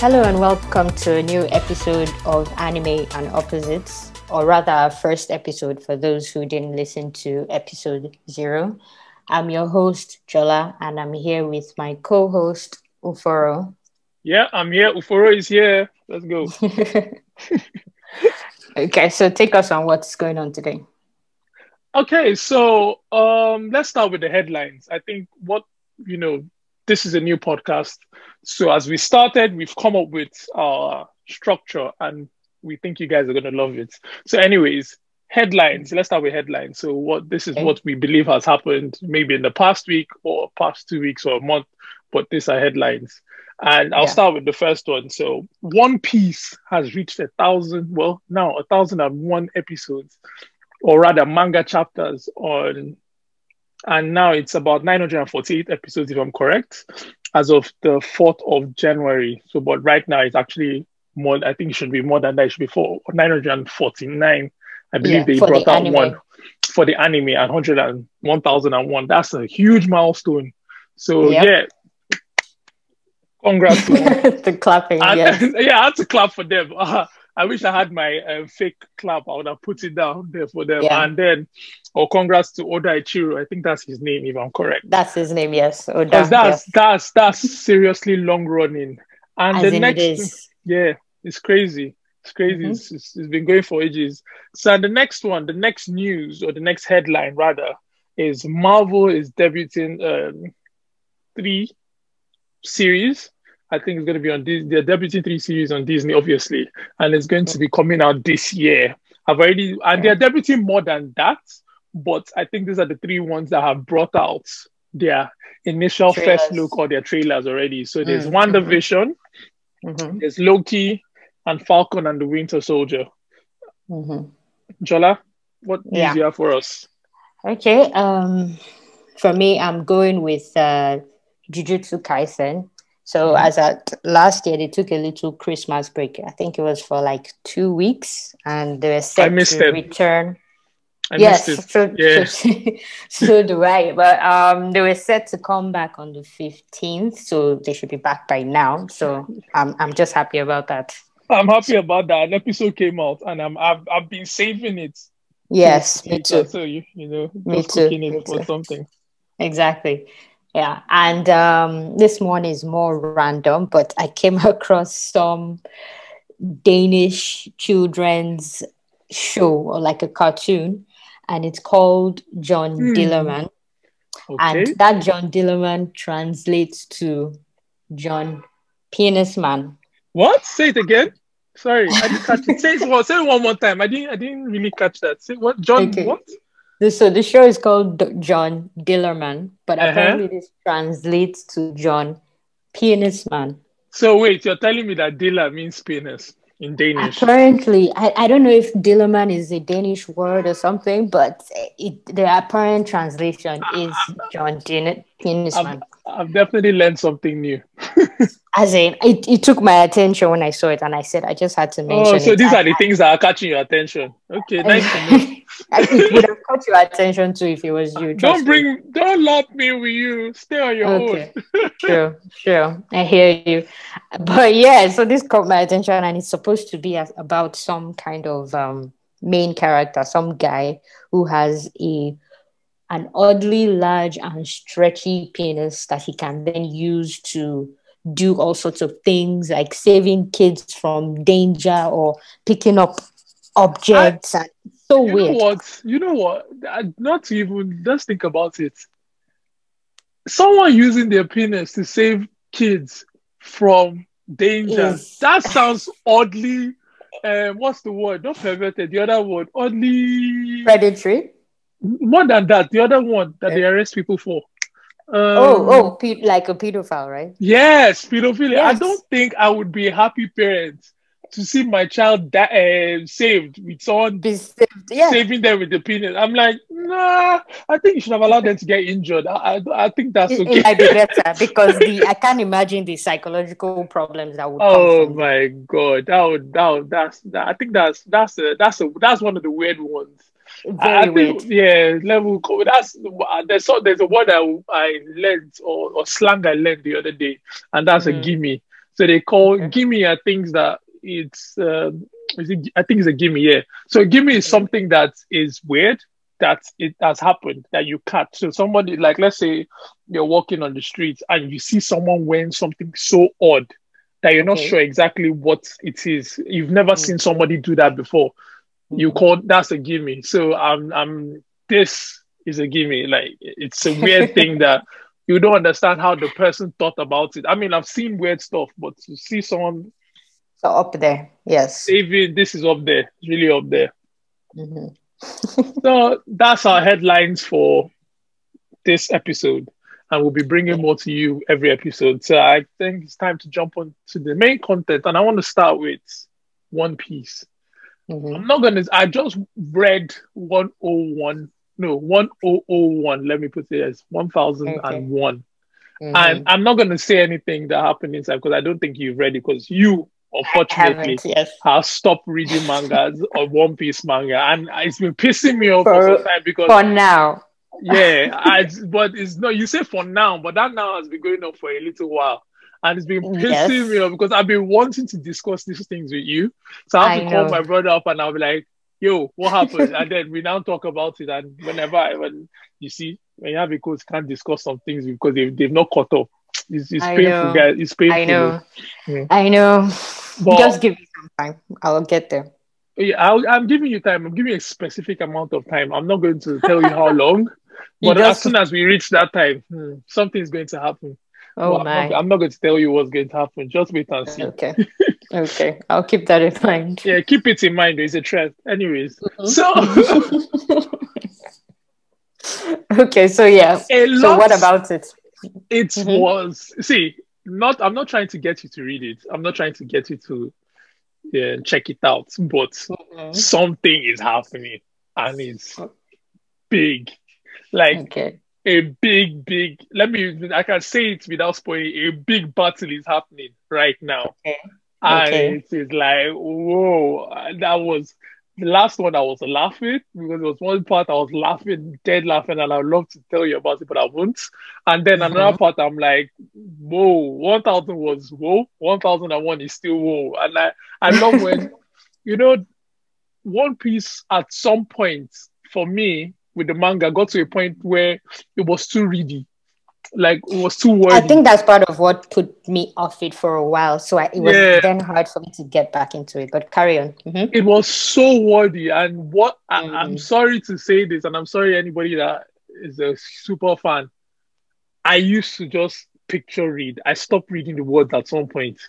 Hello and welcome to a new episode of Anime and Opposites, or rather, our first episode for those who didn't listen to episode zero. I'm your host, Jola, and I'm here with my co host, Uforo. Yeah, I'm here. Uforo is here. Let's go. okay, so take us on what's going on today. Okay, so um, let's start with the headlines. I think what, you know, this is a new podcast. So as we started, we've come up with our structure and we think you guys are going to love it. So, anyways, headlines. Let's start with headlines. So, what this is what we believe has happened maybe in the past week or past two weeks or a month, but these are headlines. And I'll yeah. start with the first one. So, One Piece has reached a thousand, well, now a thousand and one episodes, or rather manga chapters on, and now it's about 948 episodes, if I'm correct, as of the 4th of January. So, but right now it's actually more, I think it should be more than that. It should be for 949 I believe yeah, they brought the out anime. one for the anime at 100 and 1001. That's a huge milestone. So yep. yeah, congrats to the clapping. I, yes. yeah, I had to clap for them. Uh, I wish I had my uh, fake clap. I would have put it down there for them. Yeah. And then, or congrats to Oda Ichiro. I think that's his name, if I'm correct. That's his name, yes. Oda. That's yes. that's that's seriously long running. And As the next, yeah, it's crazy. It's crazy. Mm-hmm. It's, it's, it's been going for ages. So the next one, the next news or the next headline rather, is Marvel is debuting um, three series. I think it's going to be on Disney. They're debuting three series on Disney, obviously, and it's going to be coming out this year. I've already, and they're debuting more than that, but I think these are the three ones that have brought out their initial trailers. first look or their trailers already. So there's mm-hmm. WandaVision, mm-hmm. there's Loki, and Falcon and the Winter Soldier. Mm-hmm. Jola, what yeah. you have for us? Okay. Um, for me, I'm going with uh, Jujutsu Kaisen. So mm-hmm. as at last year, they took a little Christmas break. I think it was for like two weeks, and they were set to it. return. I yes, so, yeah. so, so do I. But um, they were set to come back on the fifteenth, so they should be back by now. So I'm I'm just happy about that. I'm happy about that. An episode came out, and I'm I've, I've been saving it. Yes, me too. So you you know, me too. Me it too. something. Exactly. Yeah, and um, this one is more random, but I came across some Danish children's show or like a cartoon, and it's called John hmm. Dillermand. Okay. And that John Dillermand translates to John Penis Man. What? Say it again. Sorry, I didn't catch it. Say it one, say it one more time. I didn't I didn't really catch that. Say what John okay. what? so the show is called John Dillermand, but uh-huh. apparently this translates to John Penis Man. So wait, you're telling me that Diller means penis in Danish? Apparently, I, I don't know if Dillermand is a Danish word or something, but it, the apparent translation is John Man. I've, I've definitely learned something new. As in, it, it took my attention when I saw it, and I said I just had to oh, mention. Oh, so it. these are the things that are catching your attention. Okay, nice. it would have caught your attention too if it was you. Don't bring, me. don't lock me with you. Stay on your okay. own. sure, sure. I hear you. But yeah, so this caught my attention, and it's supposed to be about some kind of um, main character, some guy who has a an oddly large and stretchy penis that he can then use to do all sorts of things like saving kids from danger or picking up objects I, and so you weird. Know what? You know what? Not even just think about it. Someone using their penis to save kids from danger. Is... That sounds oddly um, what's the word? Not perverted, the other word, oddly predatory. More than that, the other one that they arrest people for. Um, oh, oh, pe- like a pedophile, right? Yes, pedophilia. Yes. I don't think I would be a happy parent to see my child uh, saved with someone saved, yeah. saving them with the penis. I'm like, nah. I think you should have allowed them to get injured. I, I, I think that's okay. It might be better because the I can't imagine the psychological problems that would. Oh my god, that would that would, that's that. I think that's that's a, that's a that's one of the weird ones. Very I think, yeah, level. That's there's so there's a word I, I learned or, or slang I learned the other day, and that's mm. a gimme. So they call okay. gimme are things that it's uh, it, I think it's a gimme, yeah. So gimme is something that is weird that it has happened that you cut. So somebody like let's say you're walking on the streets and you see someone wearing something so odd that you're not okay. sure exactly what it is. You've never mm-hmm. seen somebody do that before. Mm-hmm. You call that's a gimme. So I'm I'm this is a gimme. Like it's a weird thing that you don't understand how the person thought about it. I mean, I've seen weird stuff, but to see someone so up there, yes, even this is up there, really up there. Mm-hmm. so that's our headlines for this episode, and we'll be bringing more to you every episode. So I think it's time to jump on to the main content, and I want to start with One Piece. Mm-hmm. I'm not gonna. I just read 101 no 1001 let me put it as 1001 okay. mm-hmm. and i'm not going to say anything that happened inside because i don't think you've read it because you unfortunately yes. have stopped reading mangas or one piece manga and it's been pissing me off for, for some time because for now yeah I, but it's no you say for now but that now has been going on for a little while and it's been pissing yes. me off because I've been wanting to discuss these things with you. So I have I to know. call my brother up and I'll be like, yo, what happened? and then we now talk about it. And whenever I, when you see, when you have a coach, can't discuss some things because they've, they've not caught up. It's, it's painful, know. guys. It's painful. I know. Yeah. I know. But, Just give me some time. I'll get there. Yeah, i am giving you time. I'm giving you a specific amount of time. I'm not going to tell you how long, but as soon as we reach that time, hmm, something is going to happen. Oh well, my! I'm not, I'm not, going to tell you what's going to happen. Just wait and see. Okay. okay, I'll keep that in mind. Yeah, keep it in mind. It's a trend. Anyways, mm-hmm. so okay, so yeah. so what about it? It mm-hmm. was see, not. I'm not trying to get you to read it. I'm not trying to get you to yeah, check it out. But mm-hmm. something is happening, and it's big. Like okay. a big, big. Let me. I can say it without spoiling. A big battle is happening right now. Okay. Okay. And it's like, whoa, that was the last one I was laughing because there was one part I was laughing, dead laughing, and I'd love to tell you about it, but I won't. And then mm-hmm. another part I'm like, whoa, 1000 was whoa, 1001 is still whoa. And I, I love when, you know, One Piece at some point for me with the manga got to a point where it was too ready like it was too wordy. I think that's part of what put me off it for a while. So I, it was yeah. then hard for me to get back into it. But carry on. Mm-hmm. It was so wordy, and what mm-hmm. I, am mm. sorry to say this, and I'm sorry anybody that is a super fan. I used to just picture read. I stopped reading the words at some point.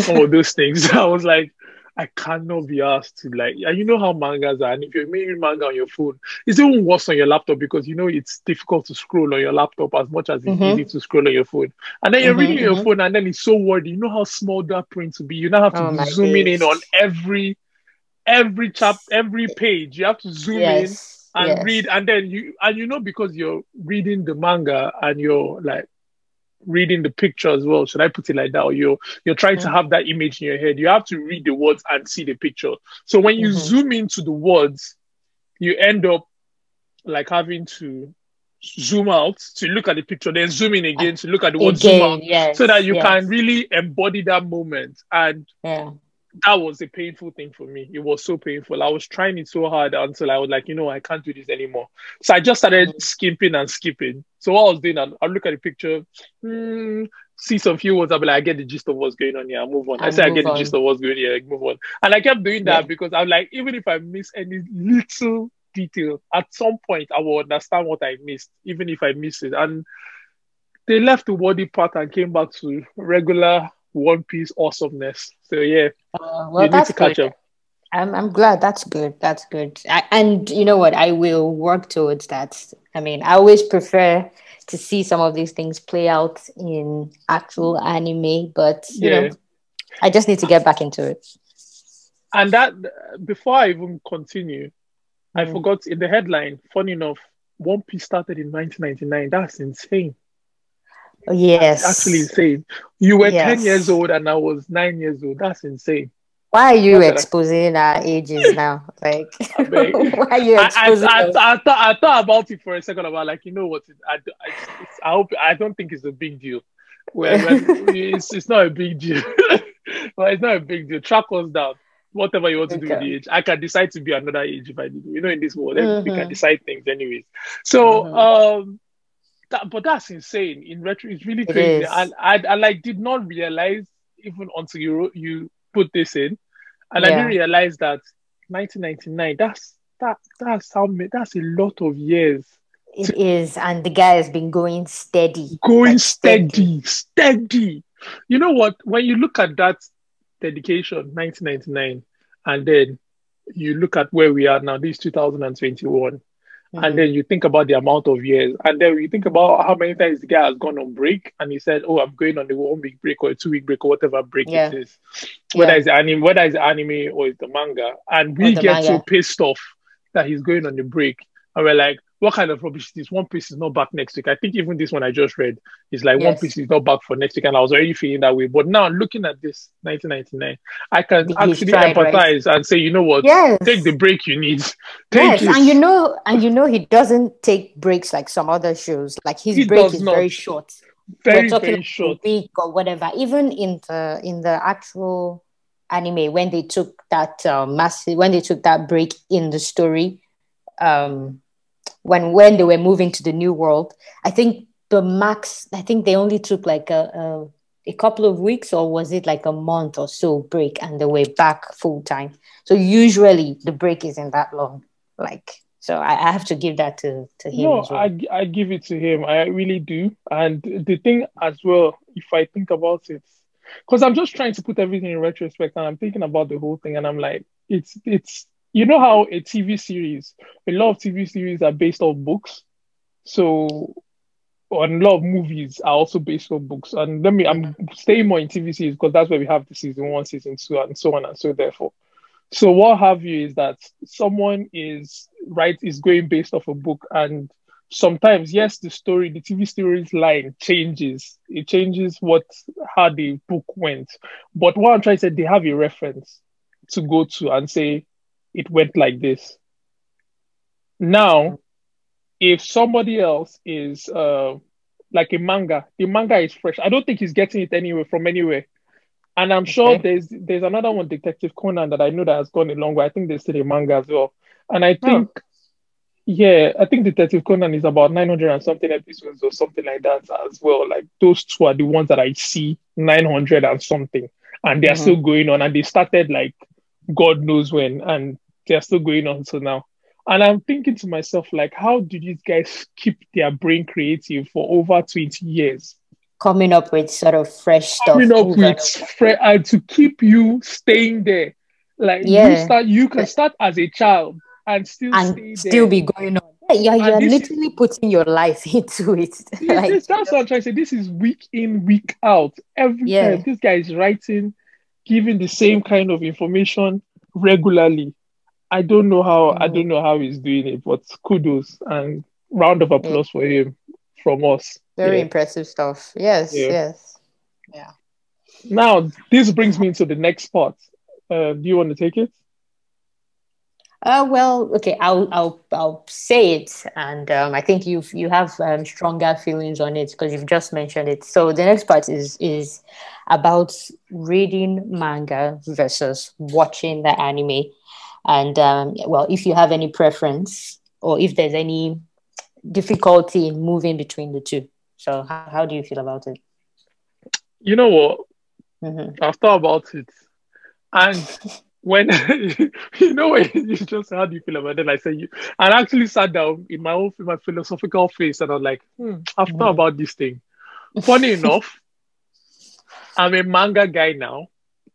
some of those things. I was like, I cannot be asked to like, and you know how mangas are. And if you're making manga on your phone, it's even worse on your laptop because you know it's difficult to scroll on your laptop as much as it's mm-hmm. easy to scroll on your phone. And then you're mm-hmm, reading mm-hmm. your phone, and then it's so wordy. You know how small that print will be. You now have to oh zoom in on every every chap, every page. You have to zoom yes. in and yes. read, and then you and you know because you're reading the manga and you're like reading the picture as well. Should I put it like that? Or you're you're trying mm-hmm. to have that image in your head. You have to read the words and see the picture. So when you mm-hmm. zoom into the words, you end up like having to zoom out to look at the picture, then zoom in again to look at the words, zoom out, yes, so that you yes. can really embody that moment. And yeah that was a painful thing for me. It was so painful. I was trying it so hard until I was like, you know, I can't do this anymore. So I just started mm-hmm. skipping and skipping. So what I was doing, I'll, look at the picture, hmm, see some few words, I'll be like, I get the gist of what's going on here, I'll move on. i I say I get on. the gist of what's going on here, like, move on. And I kept doing that yeah. because I'm like, even if I miss any little detail, at some point I will understand what I missed, even if I miss it. And they left the wordy part and came back to regular one Piece awesomeness. So yeah, uh, well, you need to catch good. up. I'm, I'm glad. That's good. That's good. I, and you know what? I will work towards that. I mean, I always prefer to see some of these things play out in actual anime, but you yeah. know, I just need to get back into it. And that before I even continue, mm. I forgot in the headline. Funny enough, One Piece started in 1999. That's insane. Yes. That's actually insane. You were yes. 10 years old and I was nine years old. That's insane. Why are you exposing our ages now? Like, why are you exposing I, I, I, I, thought, I thought about it for a second about like, you know what? I, I, I, hope, I don't think it's a big deal. well, it's, it's not a big deal. well, it's not a big deal. Track us down. Whatever you want to okay. do with the age, I can decide to be another age if I need. You know, in this world, mm-hmm. we can decide things anyways. So, mm-hmm. um, that, but that's insane. In retro, it's really crazy. And I, I, like did not realize even until you you put this in, and yeah. I didn't realize that 1999. That's that that's how many, that's a lot of years. It to, is, and the guy has been going steady, going like steady, steady, steady. You know what? When you look at that dedication, 1999, and then you look at where we are now, this 2021 Mm-hmm. And then you think about the amount of years, and then you think about how many times the guy has gone on break, and he said, "Oh, I'm going on the one week break or a two week break or whatever break yeah. it is, whether yeah. it's anime, whether it's anime or it's the manga." And we get manga. so pissed off that he's going on the break, and we're like, what kind of rubbish is this? One Piece is not back next week. I think even this one I just read is like yes. One Piece is not back for next week, and I was already feeling that way. But now looking at this 1999, I can actually tried, empathize right? and say, you know what? Yes. Take the break you need. Take yes, it. and you know, and you know, he doesn't take breaks like some other shows. Like his he break is not. very short. Very, We're talking very short. Week or whatever. Even in the in the actual anime, when they took that um, massive, when they took that break in the story, um when when they were moving to the new world. I think the max. I think they only took like a, a a couple of weeks or was it like a month or so break and they were back full time so usually the break isn't that long like so i, I have to give that to, to him no well. I, I give it to him i really do and the thing as well if i think about it because i'm just trying to put everything in retrospect and i'm thinking about the whole thing and i'm like it's it's you know how a TV series, a lot of TV series are based on books. So, and a lot of movies are also based on books. And let me, I'm staying more in TV series because that's where we have the season one, season two, and so on and so therefore. So what have you is that someone is right is going based off a book and sometimes yes the story the tv story's line changes it changes what how the book went but what i'm trying to say they have a reference to go to and say it went like this. Now, if somebody else is uh, like a manga, the manga is fresh. I don't think he's getting it anywhere from anywhere. And I'm sure there's there's another one, Detective Conan, that I know that has gone a long way. I think there's still a manga as well. And I think, oh. yeah, I think Detective Conan is about 900 and something episodes or something like that as well. Like those two are the ones that I see 900 and something. And they're mm-hmm. still going on. And they started like God knows when. And they're still going on to now. And I'm thinking to myself, like, how do these guys keep their brain creative for over 20 years? Coming up with sort of fresh stuff. Coming up with fresh and to keep you staying there. Like yeah. you start you can start as a child and still and still be going on. Yeah, you're, you're literally is, putting your life into it. like, this, that's what I'm trying to say. This is week in, week out. Every yeah. time this guy is writing, giving the same kind of information regularly. I don't know how mm. I don't know how he's doing it, but kudos and round of applause yeah. for him from us. Very yeah. impressive stuff. Yes, yeah. yes. Yeah. Now this brings me to the next part. Uh, do you want to take it? Uh, well, okay, I'll I'll I'll say it, and um, I think you you have um, stronger feelings on it because you've just mentioned it. So the next part is is about reading manga versus watching the anime. And um, well, if you have any preference or if there's any difficulty in moving between the two. So, how, how do you feel about it? You know what? Mm-hmm. I've thought about it. And when you know when you just how do you feel about it? I said you and I actually sat down in my own in my philosophical face and I was like, hmm, I've mm-hmm. thought about this thing. Funny enough, I'm a manga guy now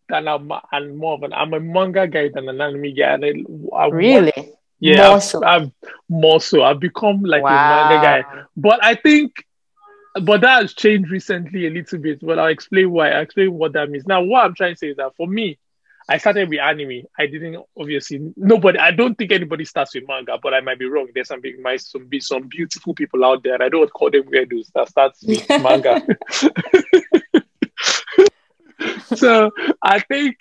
than I'm, I'm more of an I'm a manga guy than an anime guy. And I, I really? Yeah, more I've, so. I've more so. I've become like wow. a manga guy. But I think but that has changed recently a little bit. But I'll explain why. I'll explain what that means. Now, what I'm trying to say is that for me, I started with anime. I didn't obviously nobody. I don't think anybody starts with manga, but I might be wrong. There's some big, might some be some beautiful people out there. I don't call them weirdos that starts with manga. so I think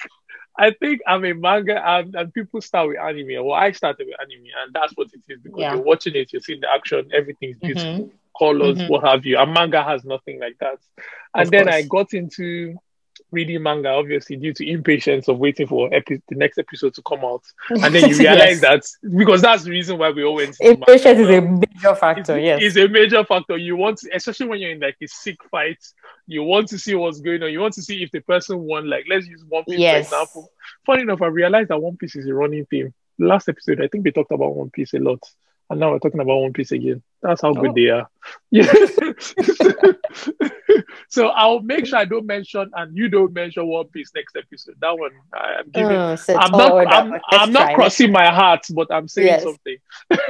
I think I'm a manga and, and people start with anime. Well, I started with anime, and that's what it is because yeah. you're watching it, you're seeing the action, everything's beautiful, mm-hmm. colors, mm-hmm. what have you. And manga has nothing like that. And of then course. I got into reading manga, obviously, due to impatience of waiting for epi- the next episode to come out. And then you realize yes. that because that's the reason why we always impatience is a major factor. It's, yes, it's a major factor. You want, to, especially when you're in like a sick fight, you want to see what's going on. You want to see if the person won. Like, let's use One Piece yes. for example. Funny enough, I realized that One Piece is a running theme. Last episode, I think we talked about One Piece a lot and now we're talking about One Piece again. That's how oh. good they are. Yeah. so I'll make sure I don't mention and you don't mention One Piece next episode. That one I'm giving. Oh, I'm not. I'm, I'm not crossing my heart, but I'm saying yes. something.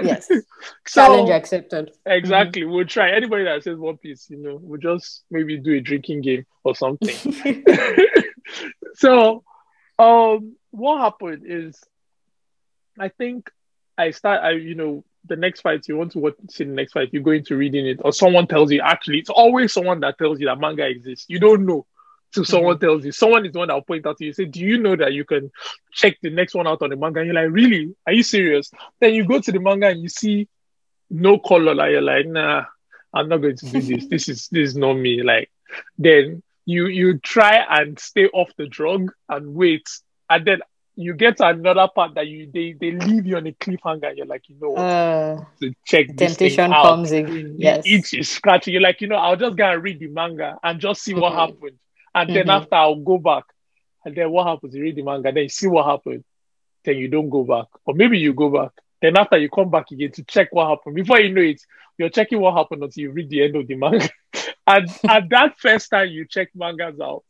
yes. so, Challenge accepted. Exactly. Mm-hmm. We'll try. Anybody that says One Piece, you know, we'll just maybe do a drinking game or something. so, um, what happened is, I think I start. I you know the next fight you want to watch see the next fight, you go into reading it, or someone tells you. Actually, it's always someone that tells you that manga exists. You don't know till mm-hmm. someone tells you. Someone is the one that'll point out to you. Say, do you know that you can check the next one out on the manga? And you're like, really? Are you serious? Then you go to the manga and you see no color. Like you're like, nah, I'm not going to do this. this is this is not me. Like then you you try and stay off the drug and wait, and then you get to another part that you they, they leave you on a cliffhanger. You're like, you know, uh, to check the temptation comes again. Yes, each is scratching. You're like, you know, I'll just go and read the manga and just see mm-hmm. what happened, and mm-hmm. then after I'll go back, and then what happens? You read the manga, then you see what happened, then you don't go back, or maybe you go back. Then after you come back again to check what happened, before you know it, you're checking what happened until you read the end of the manga. and at that first time you check mangas out,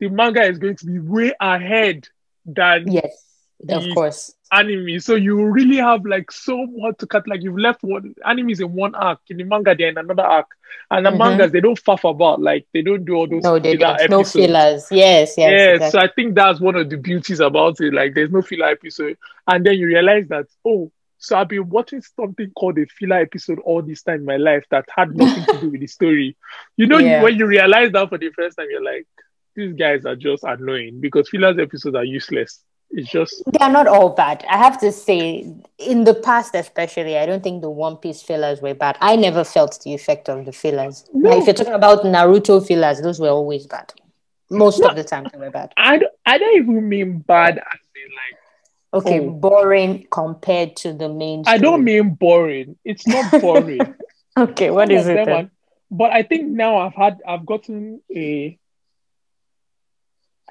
the manga is going to be way ahead than yes of course. anime. So you really have like so much to cut. Like you've left one anime is in one arc. In the manga they're in another arc. And the mm-hmm. mangas they don't fuff about like they don't do all those no they don't. No fillers. Yes yes yeah exactly. so i think that's one of the beauties about it. Like there's no filler episode. And then you realize that oh so I've been watching something called a filler episode all this time in my life that had nothing to do with the story. You know, yeah. when you realize that for the first time, you're like, these guys are just annoying because fillers episodes are useless. It's just they are not all bad. I have to say, in the past, especially, I don't think the One Piece fillers were bad. I never felt the effect of the fillers. No. Like, if you're talking about Naruto fillers, those were always bad. Most no, of the time, they were bad. I don't, I don't even mean bad as in like okay, oh. boring compared to the main. Story. I don't mean boring. It's not boring. okay, what Some is it? Then? but I think now I've had I've gotten a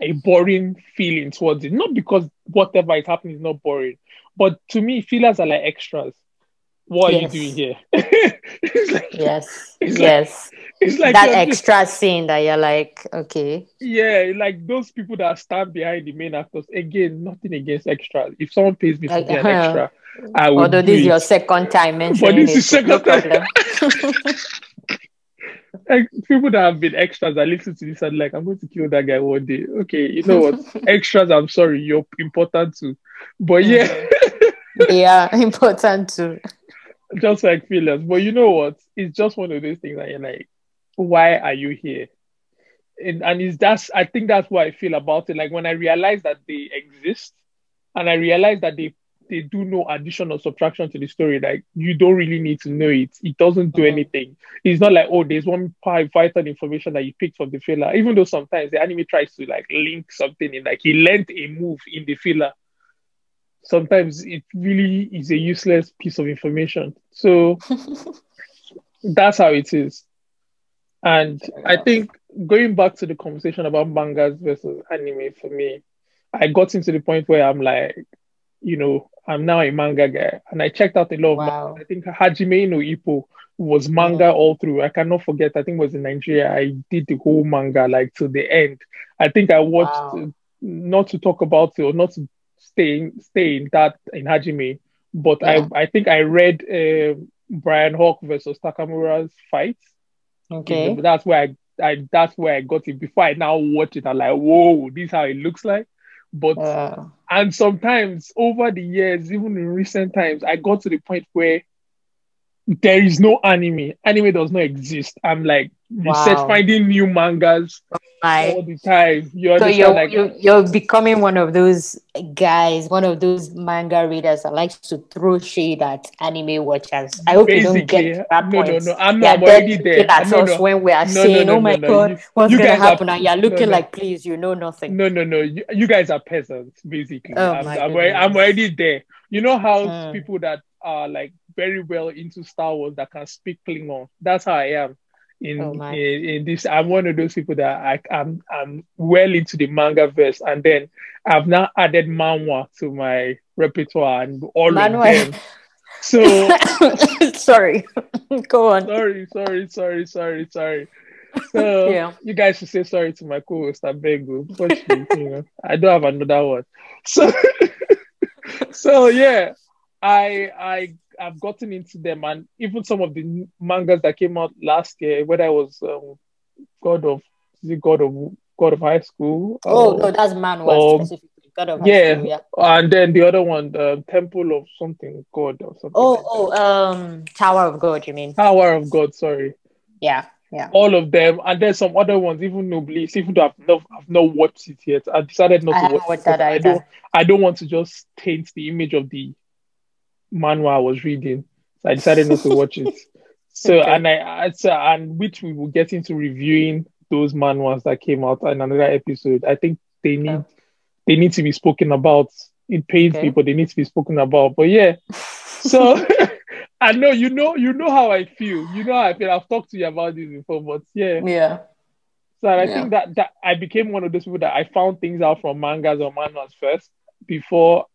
a boring feeling towards it. Not because whatever is happening is not boring, but to me, fillers are like extras. What yes. are you doing here? like, yes, it's yes. Like, it's like that extra just, scene that you're like, okay. Yeah, like those people that stand behind the main actors. Again, nothing against extras. If someone pays me to be an uh-huh. extra, I will. Although this is your second time mentioning but this is second no time. people that have been extras I listen to this and like I'm going to kill that guy one day. Okay, you know what? extras, I'm sorry, you're important too. But yeah. yeah, important too. Just like fillers. But you know what? It's just one of those things that you're like, why are you here? And and it's that's I think that's what I feel about it. Like when I realize that they exist and I realize that they they do no addition or subtraction to the story, like you don't really need to know it. It doesn't do mm-hmm. anything. It's not like, oh, there's one vital information that you picked from the filler. Even though sometimes the anime tries to like link something in, like he learned a move in the filler. Sometimes it really is a useless piece of information. So that's how it is. And I think going back to the conversation about mangas versus anime for me, I got into the point where I'm like, you know, I'm now a manga guy, and I checked out a lot of. Wow. I think Hajime no Ippo was manga mm. all through. I cannot forget. I think it was in Nigeria. I did the whole manga like to the end. I think I watched. Wow. Not to talk about it or not to stay in, stay in that in Hajime, but yeah. I I think I read uh, Bryan Hawk versus Takamura's fight. Okay, that's where I, I that's where I got it. Before I now watch it, I'm like, whoa, this is how it looks like. But uh, and sometimes over the years, even in recent times, I got to the point where there is no anime. Anime does not exist. I'm like wow. research finding new mangas, my. all the time. You So you're, like, you're you're becoming one of those guys, one of those manga readers that likes to throw shade at anime watchers. I hope you don't get to that no, no, point. no. I'm, You're already there. at No, us no. when we are No, no, saying, no, "Oh my no, no. god, You- what's you gonna guys are- happen?" and you're looking no. like, "Please, you know nothing." No, no, no. You, you guys are peasants, basically. Oh I'm, I'm, already, I'm already there. You know how Mm. people that are like very well into Star Wars that can speak Klingon. That's how I am. In, Oh in in this, I'm one of those people that I, I'm I'm well into the manga verse, and then I've now added manhwa to my repertoire and all Manhwa. of them. So sorry, go on. sorry, sorry, sorry, sorry, sorry. So Yeah. you guys should say sorry to my co-host. I beg you. Unfortunately, you know, I don't have another one. So, so yeah, I I I've gotten into them, and even some of the mangas that came out last year, whether it was um, God of God of God of High School. Oh or- no, that's manhwa um, specifically. God of High yeah. School, yeah. and then the other one, the Temple of something God or something. Oh, like oh, um, Tower of God. You mean? Tower of God. Sorry. Yeah, yeah. all of them, and then some other ones, even Noblesse, even though I've not, I've not watched it yet. I decided not I to watch it. that I don't, I don't want to just taint the image of the manhwa I was reading. So I decided not to watch it. So Okay. and I, I so, and which we will get into reviewing those manhwas that came out in another episode. I think they need they need to be spoken about. It pains Okay. me, but they need to be spoken about. But yeah, so I know you know you know how I feel. You know how I feel. I've talked to you about this before, but yeah. yeah. So I Yeah. think that that I became one of those people that I found things out from mangas or manhwas first before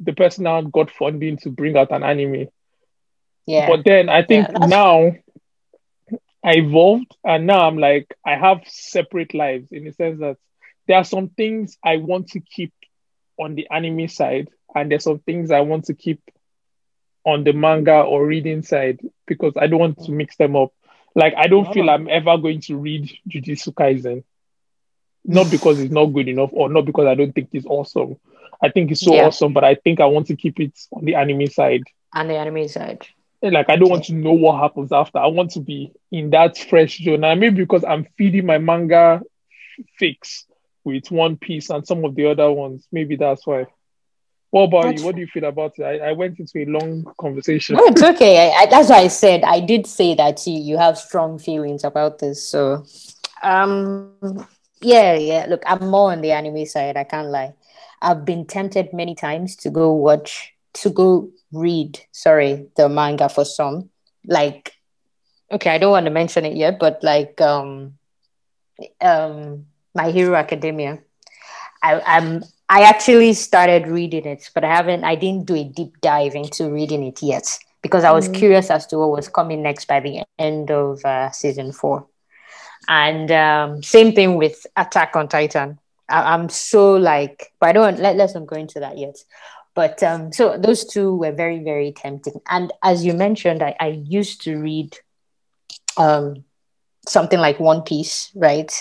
the person now got funding to bring out an anime. Yeah. But then I think Yeah, now I evolved and now I'm like I have separate lives in the sense that there are some things I want to keep on the anime side and there's some things I want to keep on the manga or reading side because I don't want to mix them up. Like I don't feel Oh. I'm ever going to read Jujutsu Kaisen. Not because it's not good enough or not because I don't think it's awesome. I think it's so Yeah. awesome, but I think I want to keep it on the anime side. and the anime side. Like I don't want to know what happens after. I want to be in that fresh zone. And maybe because I'm feeding my manga fix with One Piece and some of the other ones. Maybe that's why. What about That's you? What do you feel about it? I, I went into a long conversation. No, it's okay. I, I, that's why I said I did say that you, you have strong feelings about this. So, um, yeah, yeah. Look, I'm more on the anime side. I can't lie. I've been tempted many times to go watch, to go read. Sorry, the manga for some. Like, okay, I don't want to mention it yet, but like, um, um, My Hero Academia. I, I'm I actually started reading it, but I haven't. I didn't do a deep dive into reading it yet because I was Mm. curious as to what was coming next by the end of uh, season four. And um, same thing with Attack on Titan. I, I'm so like, but I don't let let's not go into that yet. But um, so those two were very very tempting. And as you mentioned, I, I used to read um, something like One Piece, right?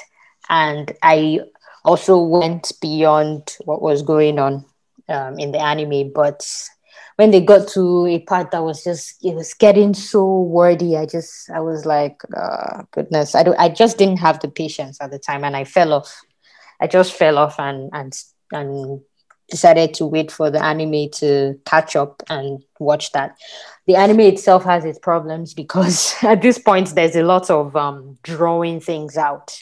And I also went beyond what was going on um, in the anime. But when they got to a part that was just it was getting so wordy, I just I was like, oh, goodness, I don't, I just didn't have the patience at the time, and I fell off. I just fell off and and and decided to wait for the anime to catch up and watch that. The anime itself has its problems because at this point there's a lot of um, drawing things out.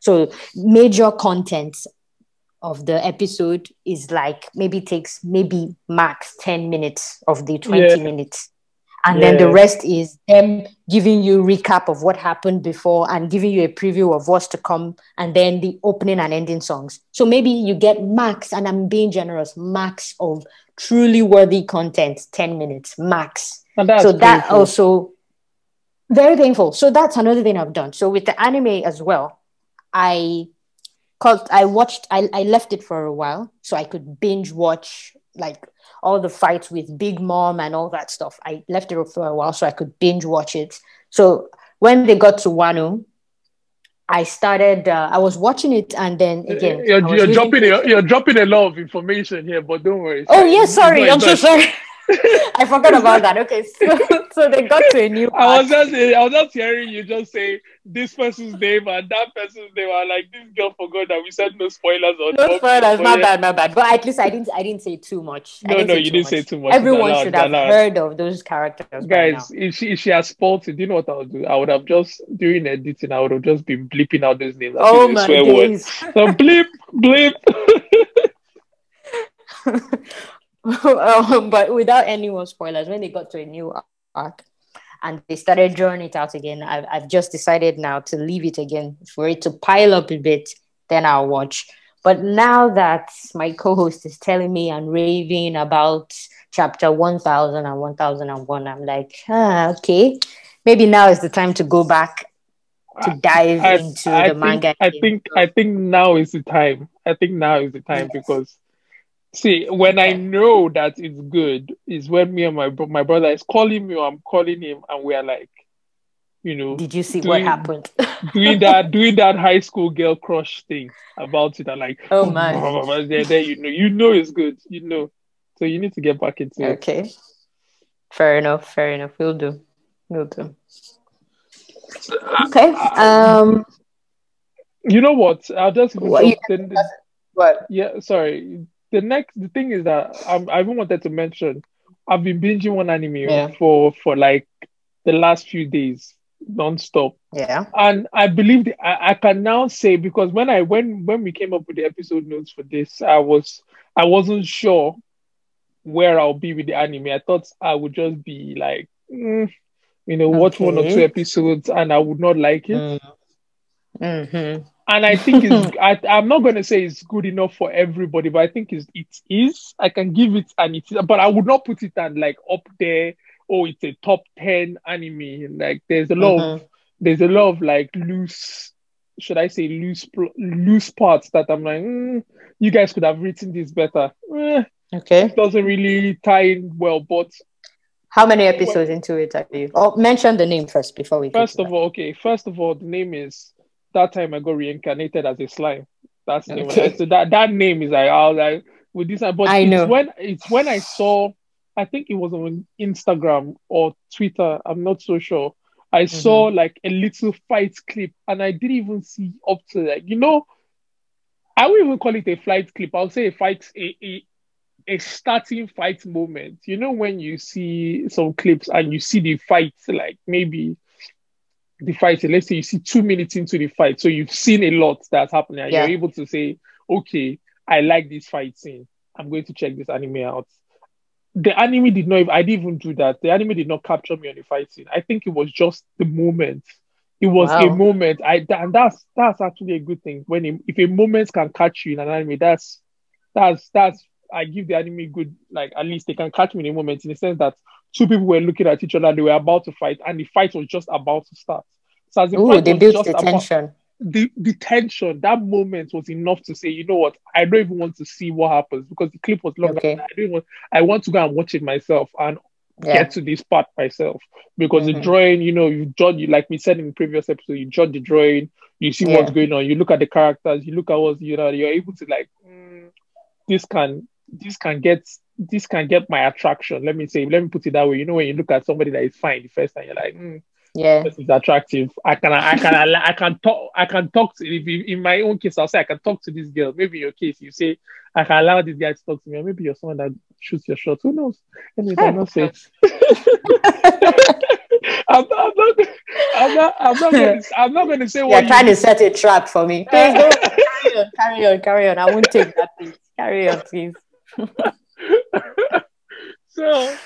So major content of the episode is like maybe takes maybe max 10 minutes of the 20 Yeah. minutes. And then the rest is them giving you recap of what happened before and giving you a preview of what's to come and then the opening and ending songs. So maybe you get max, and I'm being generous, max of truly worthy content, 10 minutes max so that painful. also very painful so that's another thing i've done so with the anime as well i cause i watched I, I left it for a while so i could binge watch like all the fights with big mom and all that stuff. I left it for a while so i could binge watch it. So when they got to wano i started uh, i was watching it and then again you're, you're dropping a, you're dropping a lot of information here, but don't worry. oh yeah sorry. I'm so sorry I forgot about that. Okay, so, so they got to a new. I was just I was just hearing you just say this person's name and that person's name. I like this girl forgot that we said no spoilers on. No spoilers, not bad, not bad. But at least I didn't I didn't say too much. No, no, you didn't much. say too much. Everyone allowed, should have allowed. heard of those characters. Guys, if she if she has spoiled it, do you know what I would do? I would have just during editing, I would have just been bleeping out those names. Oh my days. So bleep, bleep. um, but without any more spoilers, when they got to a new arc and they started drawing it out again, I've, I've just decided now to leave it again for it to pile up a bit, then I'll watch. But now that my co host is telling me and raving about chapter 1000 and 1001, I'm like, ah, okay, maybe now is the time to go back to dive I, into I, the think, manga. I think I think now is the time. I think now is the time yes. because See, when I know that it's good, is when me and my my brother is calling me or I'm calling him, and we are like, you know, did you see doing, what happened? doing that, doing that high school girl crush thing about it, and like, oh my, there, there, you know, you know it's good, you know, so you need to get back into it. Okay, fair enough, fair enough. We'll do, we'll do. Okay. Um. You know what? I'll just. What? what? Yeah. Sorry the next the thing is that I'm, I even wanted to mention I've been binging one anime yeah. for for like the last few days non-stop. Yeah. And I believe the, I, I can now say because when I when when we came up with the episode notes for this, I was I wasn't sure where I'll be with the anime. I thought I would just be like, mm, you know, okay. watch one or two episodes and I would not like it. Mm. Mm-hmm and I think it's I, am not going to say it's good enough for everybody, but I think it's, it is. I can give it and it is, but I would not put it on like up there. Oh, it's a top ten anime. Like there's a lot of mm-hmm. there's a lot of like loose, should I say loose loose parts that I'm like, mm, you guys could have written this better. Eh, okay, it doesn't really tie in well, but. How many episodes well, into it are you? Oh, mention the name first before we. First of all, okay. First of all, the name is that time I got reincarnated as a slime. That's okay. so that that name is like I was like with this, but I it's know when it's when I saw. I think it was on Instagram or Twitter. I'm not so sure. I mm-hmm. saw like a little fight clip, and I didn't even see up to like you know. I wouldn't even call it a fight clip. I'll say a fight, a, a a starting fight moment. You know when you see some clips and you see the fight, like maybe the fight, let's say you see two minutes into the fight, so you've seen a lot that's happening, and yeah. you're able to say, okay, I like this fight scene. I'm going to check this anime out. The anime did not. I didn't even do that. The anime did not capture me on the fight scene. I think it was just the moment. It was wow. a moment. I and that's that's actually a good thing. When it, if a moment can catch you in an anime, that's that's that's I give the anime good. Like at least they can catch me in a moment in the sense that two people were looking at each other, they were about to fight, and the fight was just about to start. So as the Ooh, they built the tension. The, the tension, that moment was enough to say, you know what, I don't even want to see what happens because the clip was long. Okay. I don't want I want to go and watch it myself and yeah. get to this part myself. Because mm-hmm. the drawing, you know, you judge you like we said in the previous episode, you judge the drawing, you see yeah. what's going on, you look at the characters, you look at what you know, you're able to like mm, this can this can get this can get my attraction. Let me say, let me put it that way. You know, when you look at somebody that is fine the first time, you're like, mm, yeah, this is attractive. I can, I can, I can talk. I can talk to. If in my own case, I'll say I can talk to this girl. Maybe in your case, you say I can allow this guy to talk to me, or maybe you're someone that shoots your shot. Who knows? Anyways, I'm not saying. I'm not, I'm not, I'm not, I'm not, gonna, I'm not going to say what you're trying you... to set a trap for me. Please go, carry on, carry on, carry on. I won't take that. Please carry on, please. so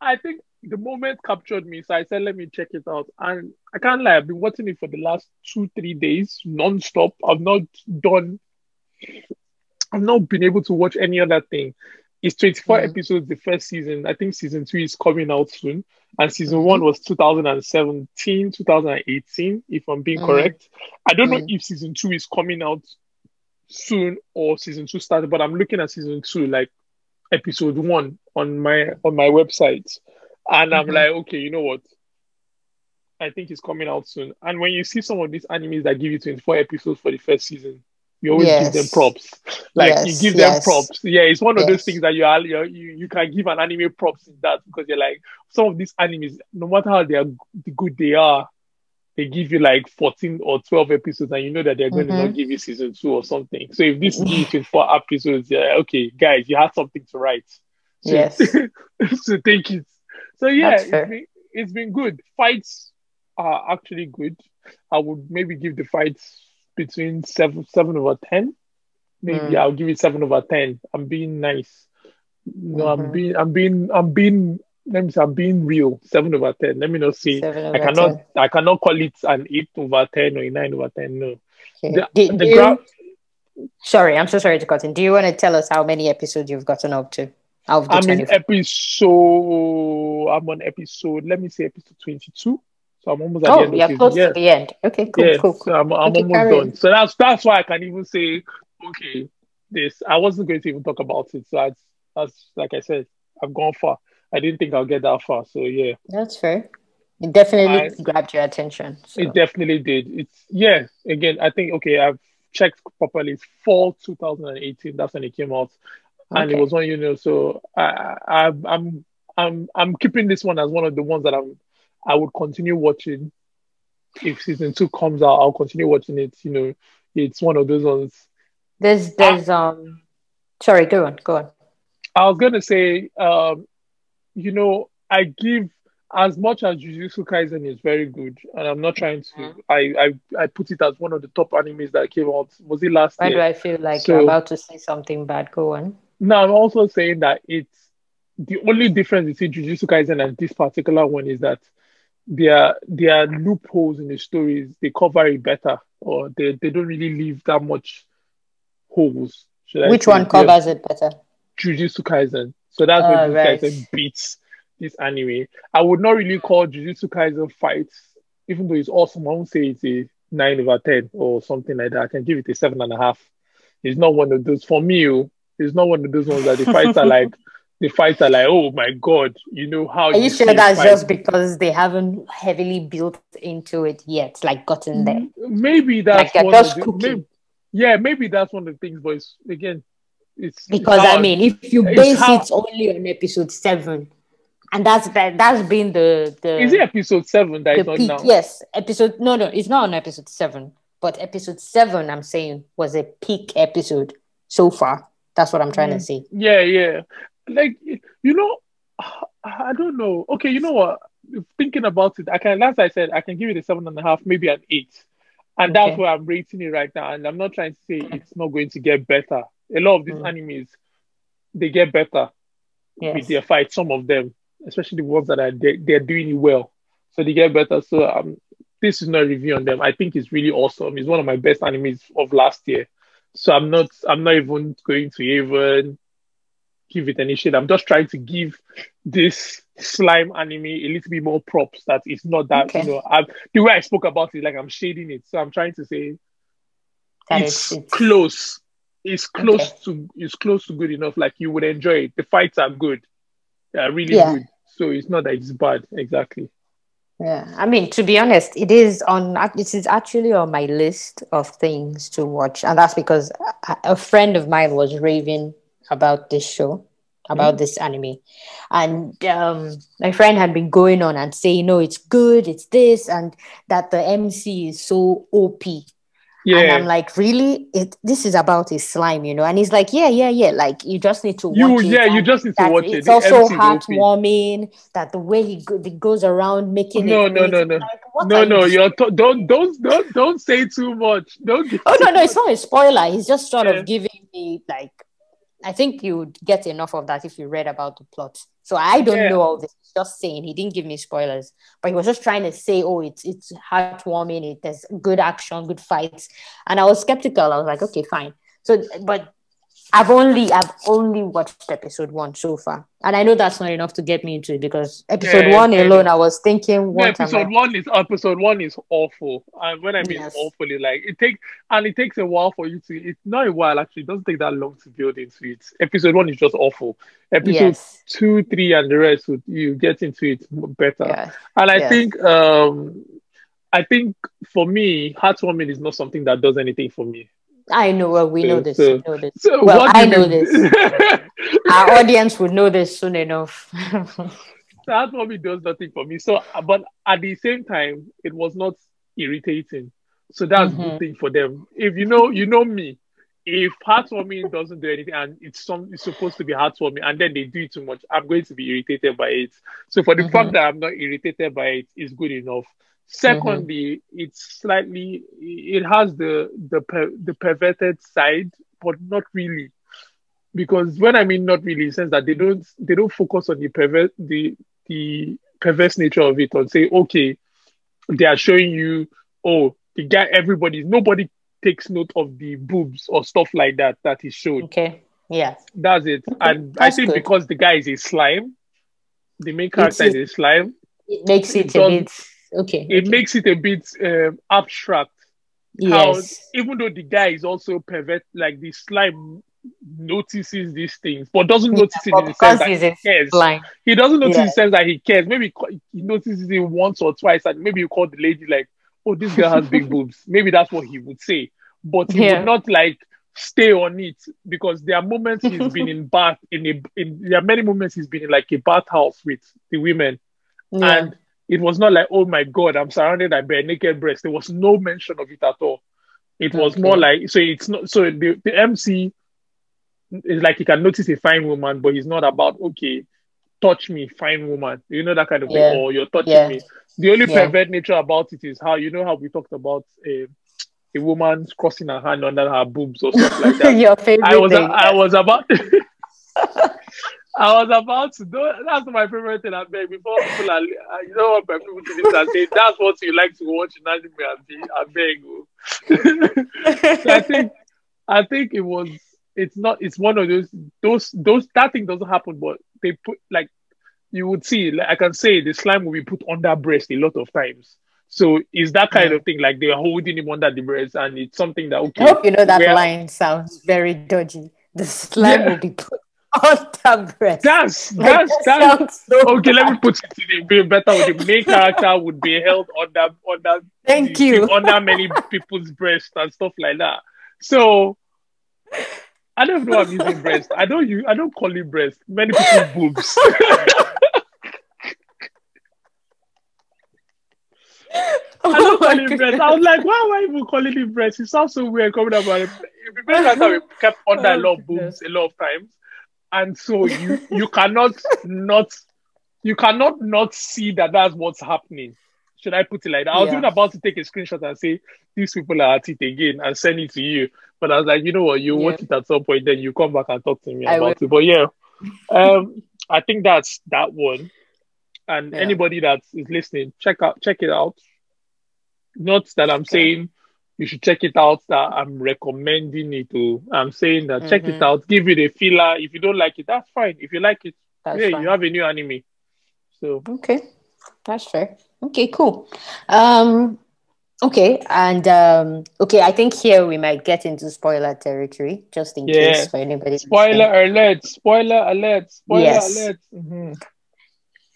I think the moment captured me. So I said, let me check it out. And I can't lie, I've been watching it for the last two, three days, non-stop. I've not done I've not been able to watch any other thing. It's 24 mm episodes the first season. I think season two is coming out soon. And season mm one was 2017, 2018, if I'm being mm correct. I don't know mm. if season two is coming out soon or season two started, but I'm looking at season two, like episode one on my on my website. And I'm mm-hmm. like, okay, you know what? I think it's coming out soon. And when you see some of these animes that give you 24 episodes for the first season, You always Yes. give them props. Like Yes, you give them yes. props. Yeah, it's one of those things that you are you you can give an anime props in that because you're like some of these animes, no matter how they are good they are, they give you like 14 or 12 episodes and you know that they're going to Mhm. not give you season two or something. So if this is four episodes, yeah, okay, guys, you have something to write. So, Yes. so take it. So yeah, it's been, it's been good. Fights are actually good. I would maybe give the fights between seven seven over ten. Maybe Mm. I'll give it seven over ten. I'm being nice. No, I'm Mhm. being I'm being I'm being let me say I'm being real. Seven over ten. Let me not say I cannot 10. I cannot call it an eight over ten or a nine over ten. No. Okay. The, Do- the do you- sorry, I'm so sorry to cut in. Do you want to tell us how many episodes you've gotten up to? Out of the I'm in 24? episode I'm on episode let me say episode twenty two. So I'm almost at the Oh, end of you're close Yeah. to the end. Okay, cool, yeah, cool, so cool. I'm, I'm Okay, almost done. on. So that's that's why I can even say, okay, this I wasn't going to even talk about it. So that's, that's like I said, I've gone far. I didn't think I'll get that far. So yeah, That's fair. It definitely I- grabbed your attention. So. it definitely did. It's yeah. Again, I think okay, I've checked properly. It's fall 2018. That's when it came out, and it was on you know. So I, I I'm I'm I'm keeping this one as one of the ones that I'm I would continue watching. If season two comes out, I'll continue watching it. You know, it's one of those ones. There's there's um sorry, go on, go on. I was gonna say, um, you know, I give as much as Jujutsu Kaisen is very good, and I'm not trying to. Mhm. I, I I put it as one of the top animes that came out. Was it last Why do? I feel like So- you're about to say something bad? Go on. No, I'm also saying that it's the only difference between Jujutsu Kaisen and this particular one is that there there are loopholes in the stories. They cover it better, or they, they don't really leave that much holes. Which one covers it better? Jujutsu Kaisen. So that's what Jujutsu right. Kaisen beats this anime. I would not really call Jujutsu Kaisen fights, even though it's awesome. I won't say it's a nine over ten or something like that. I can give it a seven and a half. It's not one of those for me. oh, It's not one of those ones that the fights are like. The fights are like, oh my god, you know how Are you sure that's fight. just because they haven't heavily built into it yet, like gotten there? Maybe that's Like one just the, maybe, yeah, maybe that's one of the things. But it's, again, it's Because I mean, if you base it only on episode seven, and that's that that's been the the is it episode seven that is on peak. now? Yes, episode. No, no, it's not on episode seven, but episode seven. I'm saying was a peak episode so far. That's what I'm trying to Mm. say. Yeah, yeah. Like you know, I don't know. Okay, you know what? Thinking about it, I can. As I said, I can give it a seven and a half, maybe an eight, and that's where I'm rating it right now. And I'm not trying to say it's not going to get better. A lot of these Mm. animes, they get better with their fights. Some of them, especially the ones that are they, they're doing it well, so they get better. So um, this is not a review on them. I think it's really awesome. It's one of my best animes of last year. So I'm not I'm not even going to even give it any shit. I'm just trying to give this slime anime a little bit more props that it's not that Okay. you know i the way I spoke about it like I'm shading it. So I'm trying to say That it's, it's close. It's close Okay. to it's close to good enough. Like you would enjoy it. The fights are good. They're really Yeah. good. So it's not that it's bad. Exactly. Yeah, I mean, to be honest, it is on. It is actually on my list of things to watch, and that's because a, a friend of mine was raving about this show, about this anime, and um, my friend had been going on and saying, "No, it's good, it's this, and that the MC is so OP." And I'm like, really? It this is about a slime, you know? And he's like, yeah, yeah, yeah. Like you just need to watch You it. yeah, you just need to watch it. it's also MC is OP. heartwarming. That the way he, go, he goes around making No, it. no, no, no. Like, No, are no, you you're to- don't don't don't don't say too much. Don't Oh no, no, it's not a spoiler. He's just sort Yeah. of giving me like I think you would get enough of that if you read about the plot. So I don't Yeah. know all this. Just saying he didn't give me spoilers, but he was just trying to say, oh, it's it's heartwarming. It there's good action, good fights, and I was skeptical. I was like, okay, fine. So, but I've only I've only watched episode one so far, and I know that's not enough to get me into it because episode Yeah, one alone. I was thinking, what am episode one is episode one is awful. And when I mean Yes. awful, it's like it takes and it takes a while for you to. It's not a while actually. It doesn't take that long to build into it. Episode one is just awful. Episode Yes, two, three, and the rest, would- you get into it better. yeah, And I think, um, I think for me, heartwarming is not something that does anything for me. I know. Well, we know this. So- we know this. So well, I know think- this. Our audience would know this soon enough. that probably does nothing for me. So, but at the same time, it was not irritating. So that's a Mhm. good thing for them. If you know, you know me. If heartwarming doesn't do anything and it's some it's supposed to be heartwarming and then they do it too much, I'm going to be irritated by it. So for the Mhm. fact that I'm not irritated by it is good enough. Secondly, mm-hmm. it's slightly it has the the per, the perverted side, but not really because when I mean not really, the sense that they don't they don't focus on the pervert the the perverse nature of it and say, okay, they are showing you, oh, the guy, everybody, nobody takes note of the boobs or stuff like that that is shown. okay. Yes. That's it. Okay, And I think good. because the guy is a slime, the main character It's- is a slime, It makes it, It a bit okay. it okay. makes it a bit um, abstract. how yes. even though the guy is also pervert, like the slime notices these things, but doesn't notice it in the sense that he cares. blind. He doesn't notice in Yeah. the sense that he cares. Maybe he he notices it once or twice, and maybe you call the lady like, "Oh, this girl has big boobs." Maybe that's what he would say, but he Yeah. would not like stay on it because there are moments he's been in bath in a in there are many moments he's been in like a bathhouse with the women, Yeah. and it was not like, "Oh my god, I'm surrounded by bare naked breasts." There was no mention of it at all. It was Okay. more like so it's not so the, the MC is like he can notice a fine woman, but he's not about okay, touch me, fine woman. You know that kind of Yeah. thing, or you're touching Yeah. me. The only Yeah. pervert nature about it is how you know how we talked about a, a woman crossing her hand under her boobs or something like that. Your favorite I was thing. I was about I was about to do that's my favorite thing I beg before people are uh, you know what my people to this and say that's what you like to watch in anime and be I beg so I think I think it was it's not it's one of those those those that thing doesn't happen but they put like you would see like I can say the slime will be put under breast a lot of times so it's that kind Yeah. of thing like they're holding him under the breast and it's something that okay I hope you know that where- line sounds very dodgy. The slime Yeah. will be put on the breast. that's Like, that's that that's so okay let me put it in a bit better way. the main character would be held under under Thank the- you. under many people's breasts and stuff like that so I don't know I'm using breast. I don't use I don't call it breast. Many people boobs. I Oh don't my call it breast. I was like, why am I even calling it breast? It sounds so weird coming about it. It'd be better that we kept under oh a Oh, lot of boobs a lot of times. And so you you cannot not you cannot not see that that's what's happening. Should I put it like that? I was Yeah. even about to take a screenshot and say these people are at it again and send it to you. But I was like, you know what, you Yeah. watch it at some point, then you come back and talk to me I about it. But yeah, um, I think that's that one. And Yeah. anybody that is listening, check out check it out. Not that I'm saying you should check it out, that I'm recommending it to. I'm saying that check it Mhm. out, give it a filler. If you don't like it, that's fine. If you like it, That's yeah, fine. you have a new anime. So Okay, that's fair. Okay, cool. Um, okay, and um, okay, I think here we might get into spoiler territory, just in Yeah. case for anybody. spoiler alert, spoiler alert, spoiler Yes. alert. Mhm.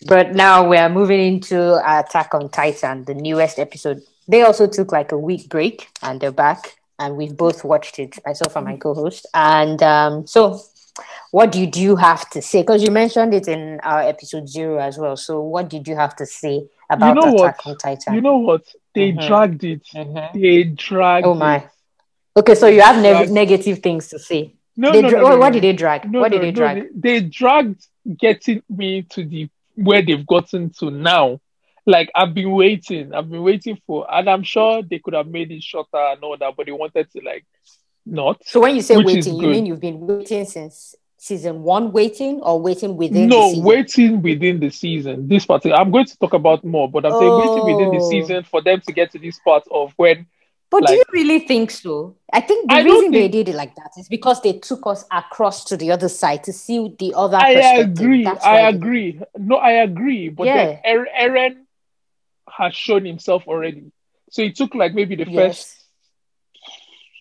But now we are moving into Attack on Titan, the newest episode. They also took like a week break and they're back, and we've both watched it, myself and my co host. And um, so, what did you have to say? Because you mentioned it in our episode zero as well. So, what did you have to say about know what? Attack on Titan? You know what? They Mhm. dragged it. Mhm. They dragged Oh my. it. Okay, so you have Drag- negative things to say. No, They no, dra- no, what, no, what did they drag? No, what did they drag? They, they dragged getting me to the where they've gotten to now. Like I've been waiting, I've been waiting for, and I'm sure they could have made it shorter and all that, but they wanted to like not. So when you say waiting, you good. mean you've been waiting since season one, waiting or waiting within? the no, waiting within the season. This particular, I'm going to talk about more, but I'm saying waiting within the Oh. season for them to get to this part of when. But do you really think so? I think the I reason they did it like that is because they took us across to the other side to see the other. I agree. I agree. No, I agree. But then Yeah. Er- Eren has shown himself already. So it took like maybe the first Yes.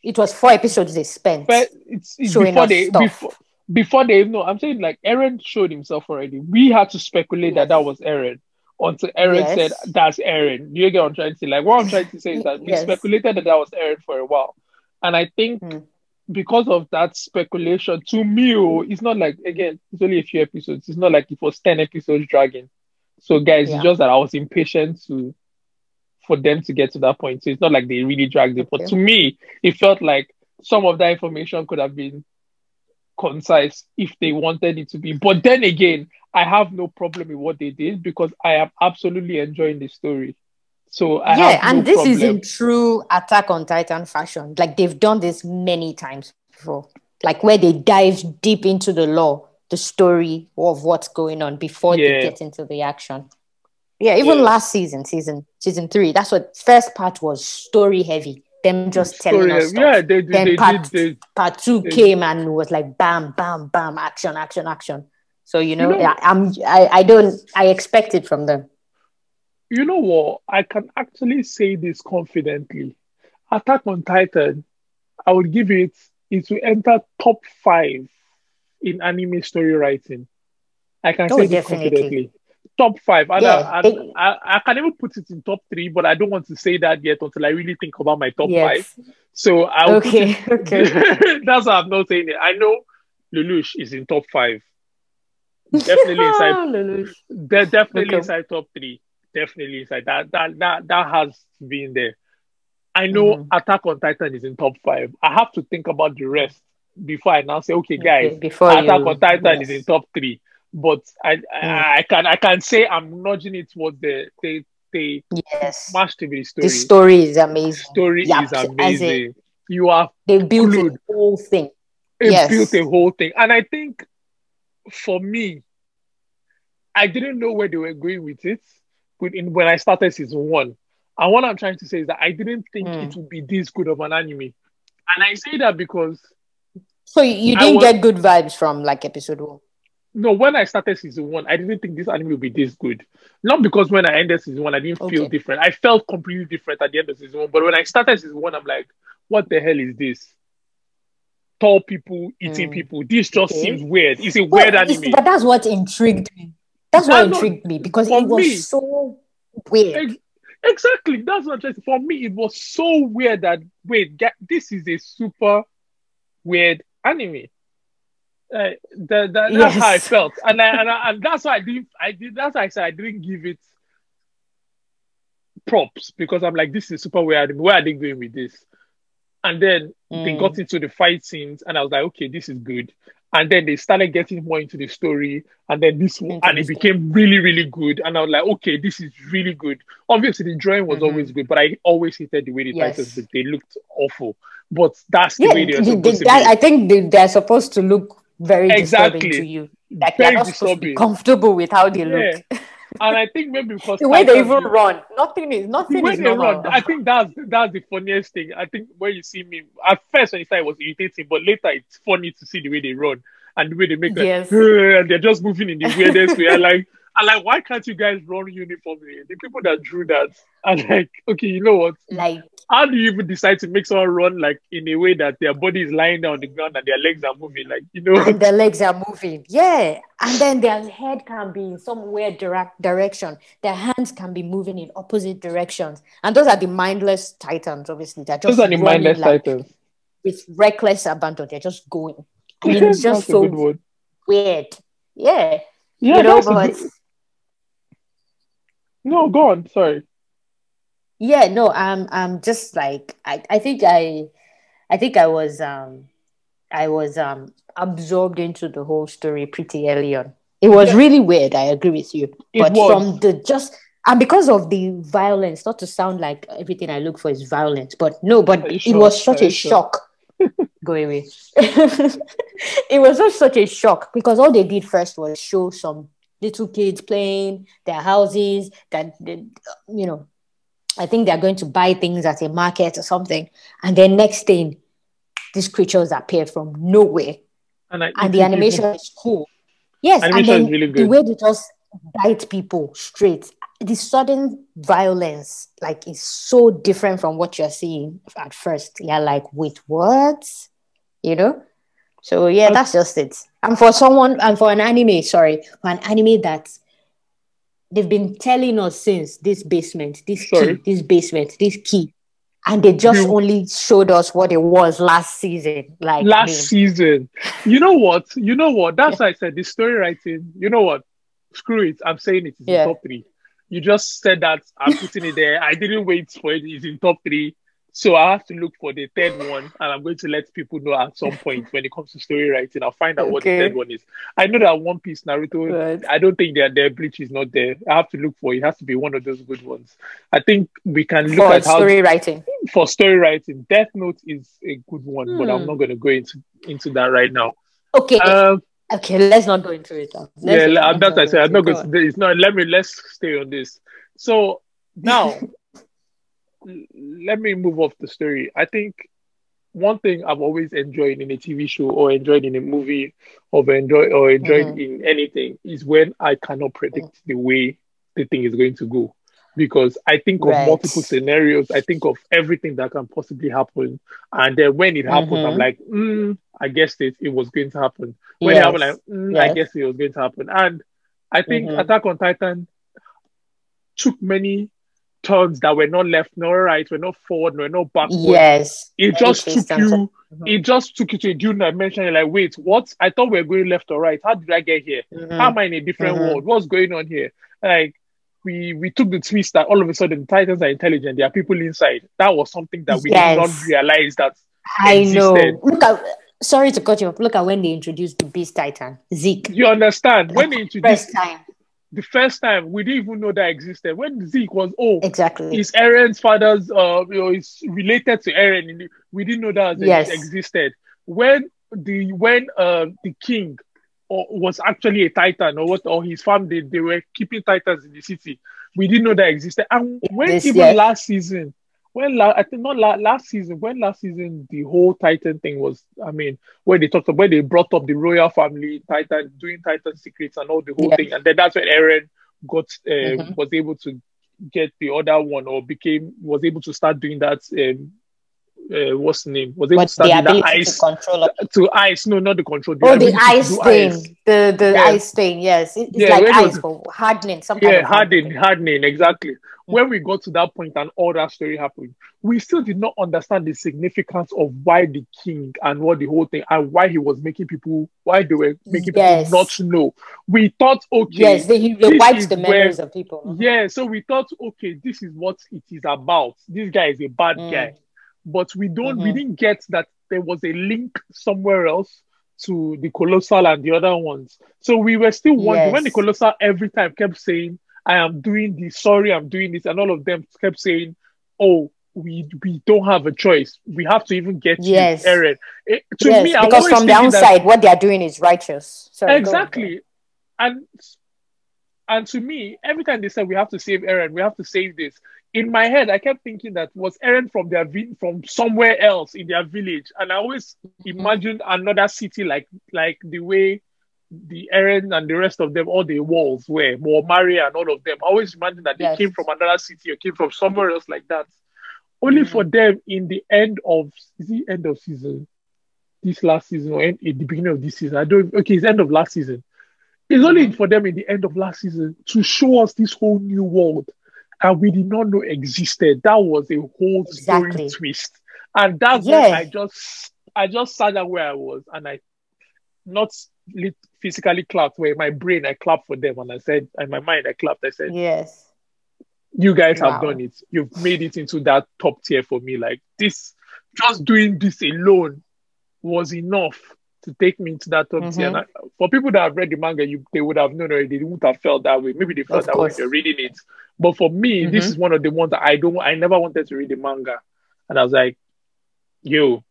It was four episodes they spent But it's, it's before they stuff. before before they no, I'm saying like Eren showed himself already. We had to speculate that that was Eren until Eren Yes. said that's Eren. You get what I'm trying to say? Like what I'm trying to say is that we Yes. speculated that that was Eren for a while, And I think Hmm. because of that speculation, to me, oh, it's not like again, it's only a few episodes. It's not like it was ten episodes dragging. So guys, Yeah. it's just that I was impatient to for them to get to that point. So it's not like they really dragged it. But Okay. to me, it felt like some of that information could have been concise if they wanted it to be. But then again, I have no problem with what they did because I am absolutely enjoying the story. So I yeah, have no and this problem. is in true Attack on Titan fashion. Like they've done this many times before. Like where they dive deep into the lore, the story of what's going on before Yeah. they get into the action. Yeah, even Yeah. last season, season season three, that's what first part was story heavy. Them just telling Story- us stuff. yeah, they, Then they part-. They, part two came and was like bam, bam, bam, action, action, action. So you know, know- yeah, I'm I, I don't I expect it from them. you know what? I can actually say this confidently. Attack on Titan, I would give it, it will enter top five in anime story writing. I can Oh, say this confidently. Top five. And Yeah, I, they- I, I, I can even put it in top three, but I don't want to say that yet until I really think about my top Yes. five. So I will Okay, okay. That's why I'm not saying it. I know Lelouch is in top five. Definitely inside Lelouch. they're definitely Okay. inside top three. Definitely inside that. That that that has been there. I know Mhm. Attack on Titan is in top five. I have to think about the rest before I now say, okay, guys, Okay, before Attack you, on Titan is in top three. But I, I I can I can say I'm nudging it towards the they they Yes. it with story. The story is amazing. story is as in- amazing. You are They built Glued. the whole thing. it Yes. built a whole thing. And I think for me, I didn't know where they were going with it when I started season one. And what I'm trying to say is that I didn't think Mm. it would be this good of an anime. And I say that because So you, didn't was- get good vibes from like episode one. no, when I started season one, I didn't think this anime would be this good. Not because when I ended season one, I didn't feel different. I felt completely different at the end of season one. But when I started season one, I'm like, what the hell is this? Tall people eating Mm. people. This just Okay. seems weird. It's a Well, weird anime. but that's what intrigued me. That's That's what not- intrigued me because it was me- so weird. Ex- Exactly. That's what I'm For me, it was so weird that wait, this is a super weird anime. Uh, that, that, that's how I felt, and I, and, I, and that's why I didn't. I did. That's why I said I didn't give it props because I'm like, this is super weird. Where are they going with this? And then they Mm. got into the fight scenes, and I was like, okay, this is good. And then they started getting more into the story, and then this and it became really, really good. And I was like, okay, this is really good. Obviously, the drawing was Mhm. always good, but I always hated the way the Yes. titans looked. They looked awful, but that's the Yeah, way they're the- the- supposed to that- be. I think they, they're supposed to look very Exactly. disturbing to you. Like Very they're not supposed to be disturbing. comfortable with how they Yeah. look. and I think maybe because the way they even run, nothing is the nothing way is they normal. run, I think that's that's the funniest thing. I think when you see me at first when you started it was irritating, but later it's funny to see the way they run and the way they make like, Yes. and they're just moving in the weirdest way. I like I like why can't you guys run uniformly? The people that drew that are like, okay, you know what? like How do you even decide to make someone run like in a way that their body is lying down on the ground and their legs are moving? Like, you know, and their legs are moving. Yeah. And then their head can be in some weird direct direction. Their hands can be moving in opposite directions. And those are the mindless titans, obviously. They're just those are the mindless like, titans. with reckless abandon. They're just going. I mean, it's just so weird. Yeah. Yeah, you know, but No, go on. Sorry. Yeah, no, I'm I'm just like I, I think I I think I was um I was um absorbed into the whole story pretty early on. It was Yeah. really weird, I agree with you. It but was. from the just and because of the violence, not to sound like everything I look for is violence, but no, but it sure? was such a sure? shock. Go away. it was just such a shock because all they did first was show some little kids playing their houses that that, you know i think they're going to buy things at a market or something and then next thing these creatures appear from nowhere. And, I, and the animation is cool. Yes and then really the way they just bite people straight. The sudden violence like is so different from what you're seeing at first. You're like with words, you know? So yeah that's just it. And for someone and for an anime sorry for an anime that they've been telling us since this basement this Sorry. key this basement this key and they just only showed us what it was last season. Like last I mean. season. You know what? You know what? That's yeah. why I said the story writing. You know what? Screw it. I'm saying it is yeah. in top three. You just said that I'm putting it there. I didn't wait for it. It's in top three. So I have to look for the third one, and I'm going to let people know at some point when it comes to story writing. I'll find out okay. what the third one is. I know that One Piece Naruto. Right. I don't think that their bleach is not there. I have to look for it. it. Has to be one of those good ones. I think we can look at how for at story how, writing. For story writing, Death Note is a good one, hmm. but I'm hmm. not going to go into into that right now. Okay. Um, okay, let's not go into it. Let's yeah, that's I said. I'm not going to. It's not. Let me. Let's stay on this. So now. let me move off the story. I think one thing I've always enjoyed in a TV show or enjoyed in a movie or enjoy or enjoyed mm-hmm. in anything is when I cannot predict mm-hmm. the way the thing is going to go. Because I think of multiple scenarios, I think of everything that can possibly happen. And then when it happens, mm-hmm. I'm like, mm, I guess it, it was going to happen. When yes. it happened, like, mm, yes. I guess it was going to happen. And I think mm-hmm. Attack on Titan took many turns that were not left nor right, were not forward, were not backward. Yes. It just took you mm-hmm. it just took you to a new dimension. You're like, wait, what? I thought we were going left or right. How did I get here? Mm-hmm. How am I in a different mm-hmm. world? What's going on here? Like we we took the twist that all of a sudden the Titans are intelligent. There are people inside. That was something that we yes. did not realize that I existed. know. Look at sorry to cut you off. Look at when they introduced the Beast Titan, Zeke. You understand? When they introduced first time the first time we didn't even know that existed. When Zeke was oh exactly his Eren's father's uh you know is related to Eren. we didn't know that yes. existed. When the when uh the king or was actually a titan or what or his family they, they were keeping titans in the city. We didn't know that existed. And when this, even yes. last season, when la- I think not la- last season, when last season the whole Titan thing was, I mean, when they talked about when they brought up the royal family, Titan doing Titan secrets and all the whole thing, and then that's when Eren got uh, mm-hmm. was able to get the other one or became was able to start doing that um, uh, what's the name? Was it what, the ability ice, to control to ice? No, not the control. The oh, the ice thing, ice. the the yeah. ice thing. Yes, it's yeah, like ice for hardening. Some yeah, hardening, hardening, exactly. Mm-hmm. When we got to that point and all that story happened, we still did not understand the significance of why the king and what the whole thing and why he was making people, why they were making yes. people not know. We thought, okay, yes, they, they wiped the memories where, of people. Mm-hmm. Yeah, so we thought, okay, this is what it is about. This guy is a bad mm. guy but we don't mm-hmm. we didn't get that there was a link somewhere else to the colossal and the other ones. So we were still wondering yes. when the colossal every time kept saying, I am doing this, sorry, I'm doing this, and all of them kept saying, Oh, we we don't have a choice. We have to even get yes. Eren. It, to yes, me, because from the outside, that, what they are doing is righteous. Sorry, exactly. And and to me, every time they said we have to save Eren, we have to save this, in my head, I kept thinking that was Eren from their from somewhere else in their village, and I always mm-hmm. imagined another city like like the way the Eren and the rest of them, all the walls were, more Maria and all of them. I always imagined that they yes. came from another city or came from somewhere else like that. Only mm-hmm. for them in the end of is the end of season, this last season or in the beginning of this season. I don't okay, it's end of last season. It's only for them in the end of last season to show us this whole new world and we did not know existed. That was a whole exactly. story twist. And that's when I just I just sat down where I was and I not physically clapped where my brain I clapped for them and I said in my mind I clapped. I said, Yes. You guys wow. have done it. You've made it into that top tier for me. Like this, just doing this alone was enough to take me into that top mm-hmm. tier. And I, for people that have read the manga, you they would have known already. They wouldn't have felt that way. Maybe they felt of that course. way they're reading it. But for me, mm-hmm. this is one of the ones that I don't. I never wanted to read the manga, and I was like, "Yo,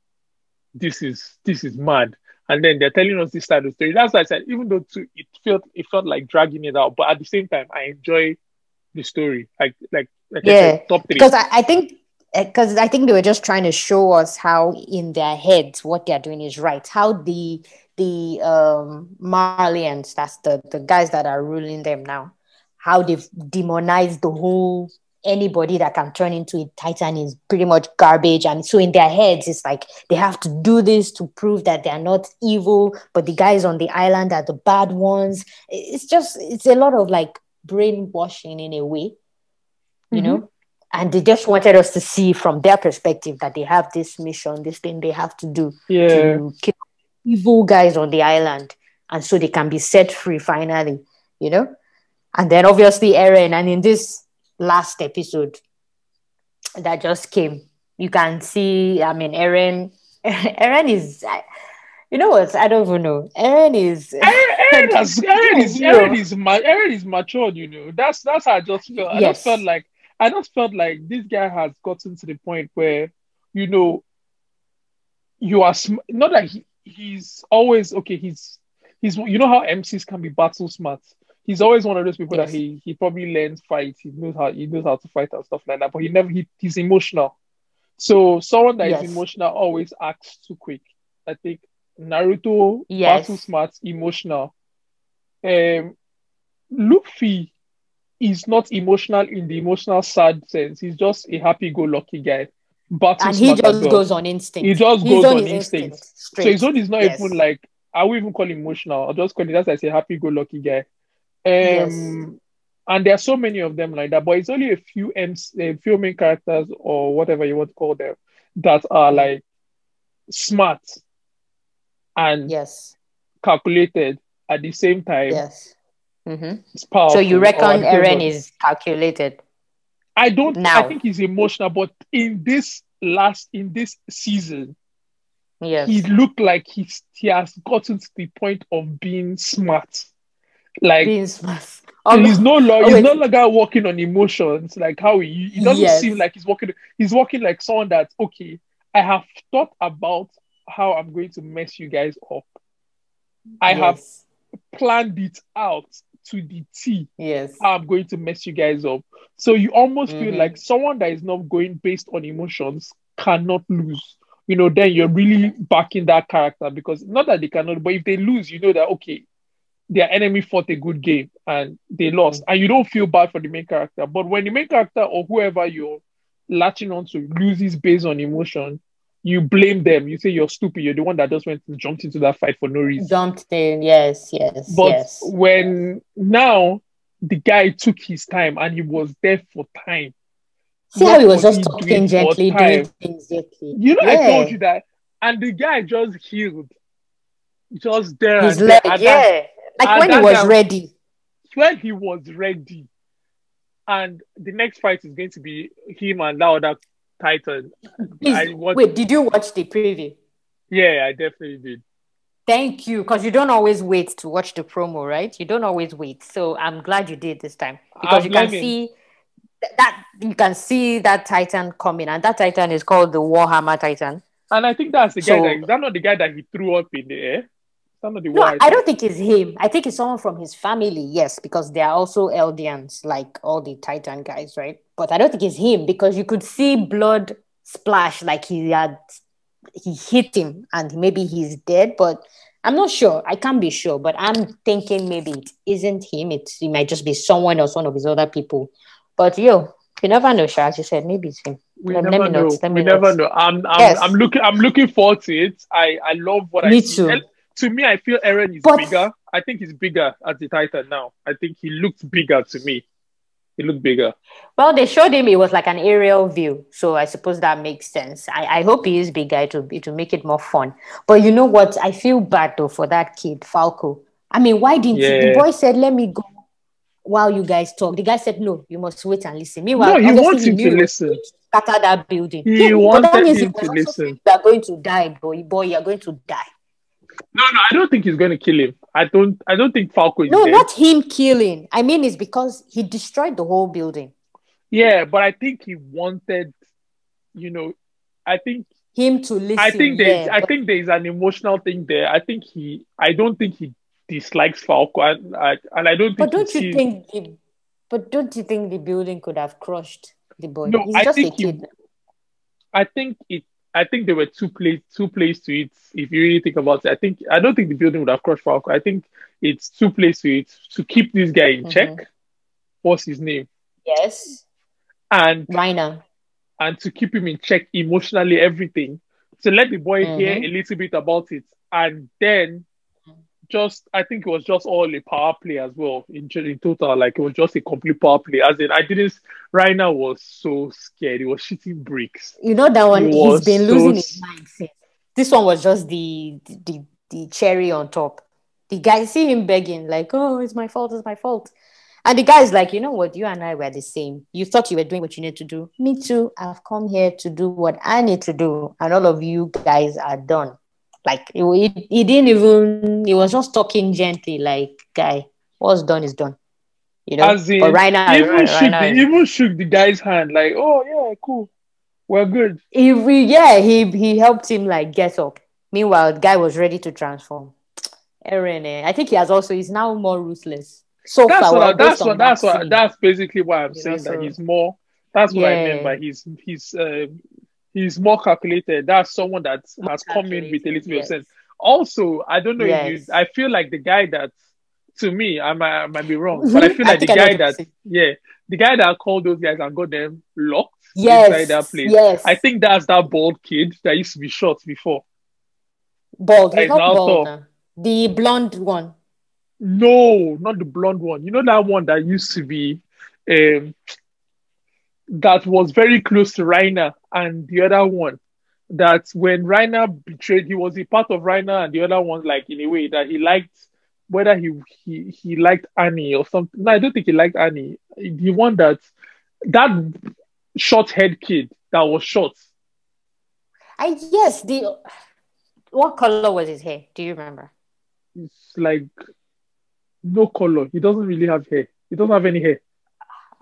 this is this is mad." And then they're telling us this side of the story. That's why I said, even though too, it felt it felt like dragging it out, but at the same time, I enjoy the story. Like like like yeah, said, top three. Because I, I think because I think they were just trying to show us how in their heads what they're doing is right. How the the um Marleyans, that's the the guys that are ruling them now, how they've demonized the whole anybody that can turn into a titan is pretty much garbage and so in their heads it's like they have to do this to prove that they're not evil but the guys on the island are the bad ones it's just it's a lot of like brainwashing in a way you mm-hmm. know and they just wanted us to see from their perspective that they have this mission, this thing they have to do Yeah. to kill evil guys on the island, and so they can be set free finally, you know. And then obviously Eren, and in this last episode that just came, you can see. I mean, Eren, Eren is. I- You know what? I don't even know. Eren is. Eren, Eren, has, Eren is Eren is ma- Eren is matured, you know. That's that's how I just felt. I Yes. just felt like I just felt like this guy has gotten to the point where, you know, you are sm- not that he, he's always okay. He's he's you know how MCs can be battle smart. He's always one of those people Yes. that he he probably learns fight. He knows how he knows how to fight and stuff like that. But he never he, he's emotional. So someone that is Yes. emotional always acts too quick. I think Naruto Yes. battle smart, emotional. Um, Luffy is not emotional in the emotional sad sense. He's just a happy-go-lucky guy. But and he just goes on instinct. He just He's goes on his instinct. So his own is not Yes. even like I won't even call him emotional. I'll just call it that's like a happy-go-lucky guy. Um, Yes. and there are so many of them like that, but it's only a few MC, a few main characters or whatever you want to call them that are like smart and Yes. calculated at the same time. Yes. Hmm It's powerful. So you reckon at the same Eren is calculated? I don't. Now. I think he's emotional, but in this last in this season, Yes. he looked like he's he has gotten to the point of being smart. Like Being smart. he's no longer oh, he's no longer walking on emotions like how he he doesn't Yes. seem like he's working. he's walking like someone that okay I have thought about how I'm going to mess you guys up. I have planned it out to the T. Yes. I'm going to mess you guys up. So you almost feel Mhm. like someone that is not going based on emotions cannot lose. You know, then you're really backing that character because not that they cannot, but if they lose, you know that okay, their enemy fought a good game and they lost, and you don't feel bad for the main character. But when the main character or whoever you're latching on to loses based on emotion, you blame them. You say you're stupid. You're the one that just went and jumped into that fight for no reason. Jumped in. Yes. Yes. But yes. when now the guy took his time and he was there for time. See what how he was just he talking gently, doing things gently. You know, I told you that. And the guy just healed. Just there. His leg. That- Yeah. Like when he was ready. when he was ready. And the next fight is going to be him and that other Titan. Please, I want- wait, did you watch the preview? Yeah, I definitely did. Thank you, because you don't always wait to watch the promo, right? You don't always wait. So I'm glad you did this time because I'm you can learning. see that you can see that Titan coming, and that Titan is called the Warhammer Titan. And I think that's the guy So- that is that not the guy that he threw up in the air? Is that not the No? I don't think it's him. I think it's someone from his family, yes, because they are also Eldians, like all the Titan guys, right? But I don't think it's him because you could see blood splash like he had he hit him and maybe he's dead, but I'm not sure. I can't be sure, but I'm thinking maybe it isn't him. It, it might just be someone else, one of his other people. But yo, you never know, Sha, as you said, maybe it's him. We Let- let never me know. not- let we me never not. know. I'm I'm, Yes. I'm looking I'm looking forward to it. I I love what I Me too. And to me, I feel Eren is But- bigger. I think he's bigger as the Titan now. I think he looked bigger to me. He looked bigger. Well, they showed him it was like an aerial view, so I suppose that makes sense. I, I hope he is bigger to to make it more fun. But you know what? I feel bad though for that kid, Falco. I mean, why didn't he? The boy said, "Let me go." While you guys talk, the guy said, "No, you must wait and listen." Meanwhile, No, he obviously wants him to listen. Scatter that building. He but wanted that means him to listen. You are going to die, boy. Boy, you are going to die. No, no, I don't think he's going to kill him. I don't. I don't think Falco is No, dead. not him killing. I mean, it's because he destroyed the whole building. Yeah, but I think he wanted. You know, I think Him to listen. I think there's yeah, I but- think there's an emotional thing there. I think he. I don't think he dislikes Falco, and I and I don't think. But don't you sees- think the but don't you think the building could have crushed the boy? No, He's I just a think he- I think it. I think there were two plays, two plays to it. If you really think about it, I think I don't think the building would have crushed Falco. I think it's two plays to it to keep this guy in Mhm. check. What's his name? Yes. And Reiner. and to keep him in check emotionally, everything. To let the boy hear Mhm. a little bit about it, and then just I think it was just all a power play as well in, in total. Like it was just a complete power play. As in, I didn't. Reiner was so scared. He was shooting bricks. You know that one. He he's been so losing his mind since. This one was just the the the cherry on top. The guy see him begging like, "Oh, it's my fault. It's my fault." And the guy's like, you know what? You and I were the same. You thought you were doing what you need to do. Me too. I've come here to do what I need to do. And all of you guys are done. Like, he, he didn't even, he was just talking gently, like, guy, what's done is done. You know? In, but right now, even, right, shook right now, the, even shook the guy's hand, like, oh, yeah, cool. We're good. He, yeah, he, he helped him, like, get up. Meanwhile, the guy was ready to transform. Eren, I think he has also, he's now more ruthless so that's far, what, that's what that's what that's basically why I'm you saying know, that he's more. That's what yeah. I mean by he's he's uh, he's more calculated. That's someone that more has come in with a little bit of sense. Also, I don't know yes. if you. I feel like the guy that to me, I might, I might be wrong, but I feel like I the guy that yeah, the guy that called those guys and got them locked yes. inside that place. Yes. I think that's that bald kid that used to be shot before. Bald, he's not bald. The blonde one. No, not the blonde one. You know that one that used to be um, that was very close to Reiner and the other one. That when Reiner betrayed, he was a part of Reiner and the other one, like in a way that he liked whether he he he liked Annie or something. No, I don't think he liked Annie. The one that that short head kid that was short. I yes, the what color was his hair? Do you remember? It's like no color. He doesn't really have hair. He doesn't have any hair.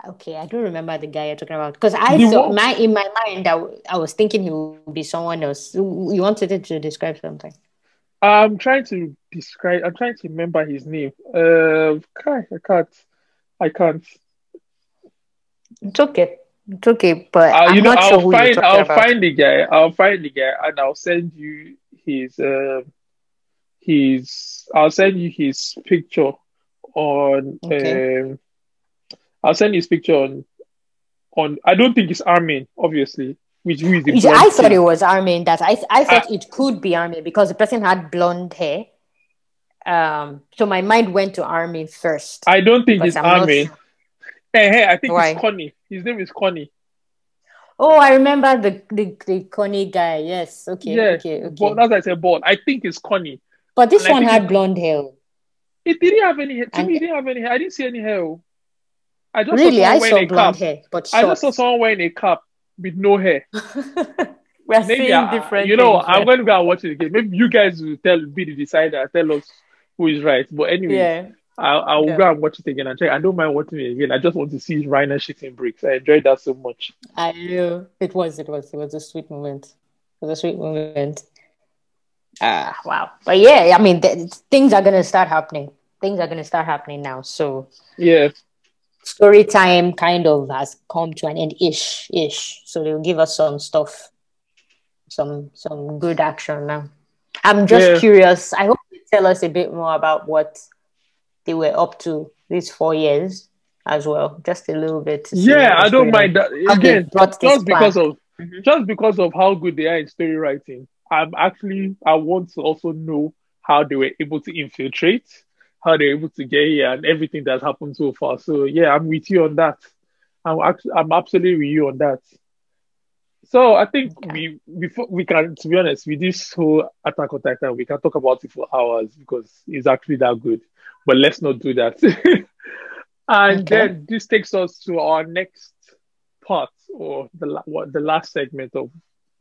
Okay, I don't remember the guy you're talking about because I the thought my in my mind I, I was thinking he would be someone else. You wanted to describe something. I'm trying to describe. I'm trying to remember his name. Uh, I can't. I can't. It's okay. It's okay, but uh, you know, I'll sure find. I'll about. find the guy. I'll find the guy, and I'll send you his. Uh, his. I'll send you his picture on. Okay. Um, I'll send his picture on. On I don't think it's Armin, obviously. Which who is the I thought it was Armin. That I I thought uh, it could be Armin because the person had blonde hair. Um, so my mind went to Armin first. I don't think it's I'm Armin. Not... Hey, hey, I think Why? it's Connie. His name is Connie. Oh, I remember the the, the Connie guy. Yes. Okay. Yeah. Okay. Okay. But as I said, bald. I think it's Connie. But this and one had blonde hair. It didn't have any hair. To and me, it didn't have any hair. I didn't see any hair. I just really, saw I saw blonde cap. hair, but short. I just saw someone wearing a cap with no hair. We're Maybe seeing I, different. You know, things, I'm going to go and watch it again. Maybe you guys will tell, be the decider, tell us who is right. But anyway, yeah. I, I will yeah. go and watch it again and check. I don't mind watching it again. I just want to see Reiner shitting bricks. I enjoyed that so much. I know it was. It was. It was a sweet moment. It was a sweet moment. Ah, wow. But yeah, I mean, th- things are gonna start happening. Things are gonna start happening now. So yeah, story time kind of has come to an end ish ish. So they'll give us some stuff, some some good action now. I'm just yeah. curious. I hope you tell us a bit more about what they were up to these four years as well. Just a little bit. Yeah, I don't mind that. Again, just because of mm-hmm. just because of how good they are in story writing. I'm actually I want to also know how they were able to infiltrate, how they're able to get here, and everything that's happened so far. So yeah, I'm with you on that. I'm actually I'm absolutely with you on that. So I think we before we can to be honest with this whole Attack on Titan, we can talk about it for hours because it's actually that good. But let's not do that. and okay. then this takes us to our next part or the what the last segment of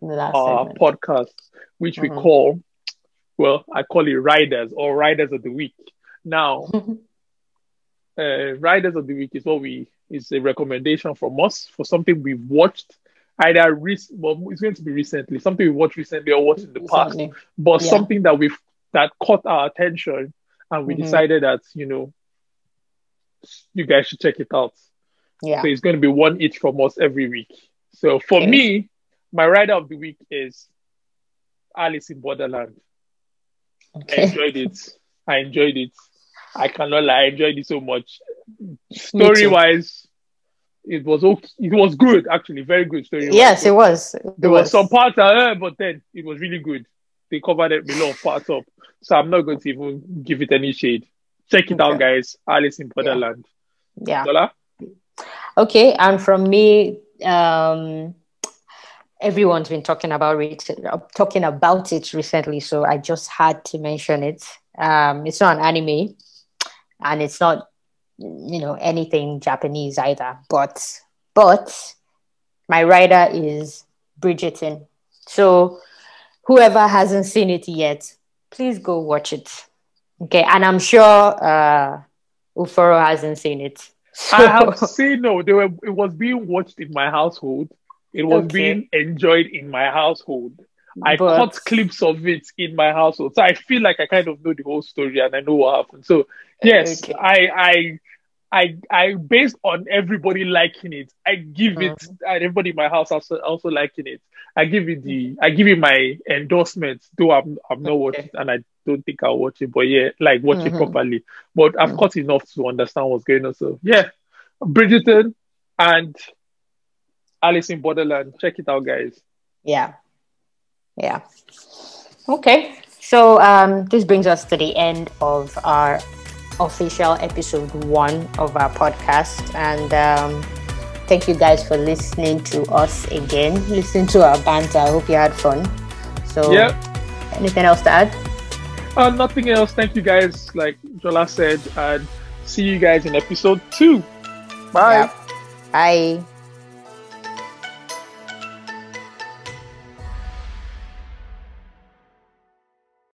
our segment. podcast, which mm-hmm. we call, well, I call it Riders or Riders of the Week. Now, uh, Riders of the Week is what we is a recommendation from us for something we've watched either recent, well, it's going to be recently, something we watched recently or watched in the past, but yeah. something that we've that caught our attention, and we mm-hmm. decided that you know, you guys should check it out. Yeah. So it's going to be one each from us every week. So for okay. me, my rider of the week is Alice in Borderland. Okay. I enjoyed it. I enjoyed it. I cannot lie. I enjoyed it so much. Story wise, it was okay. It was good, actually, very good story. Yes, it was. It there was. was some parts, uh, but then it was really good. they covered lot of parts up. So I'm not going to even give it any shade. Check it okay. out, guys. Alice in Borderland. Yeah. yeah. Okay, and from me, um, everyone's been talking about it, talking about it recently, so I just had to mention it. Um, it's not an anime, and it's not, you know, anything Japanese either. But but my writer is Bridgerton. So whoever hasn't seen it yet, please go watch it. Okay, and I'm sure uh, Uforo hasn't seen it. So... I have seen no. They were, it was being watched in my household. It was okay. being enjoyed in my household. I but... caught clips of it in my household, so I feel like I kind of know the whole story and I know what happened. So yes, okay. I I I I based on everybody liking it, I give it mm-hmm. and everybody in my house also also liking it. I give it the I give it my endorsement, though I'm I'm not okay. watching and I don't think I'll watch it, but yeah, like watch mm-hmm. it properly. But I've mm-hmm. caught enough to understand what's going on. So yeah. Bridgerton and Alice in Borderland. Check it out, guys. Yeah. Yeah. Okay. So um this brings us to the end of our official episode one of our podcast. And um, thank you guys for listening to us again, listening to our banter. I hope you had fun. So, yeah. anything else to add? Uh, nothing else. Thank you guys, like Jola said, and see you guys in episode two. Bye. Yeah. Bye.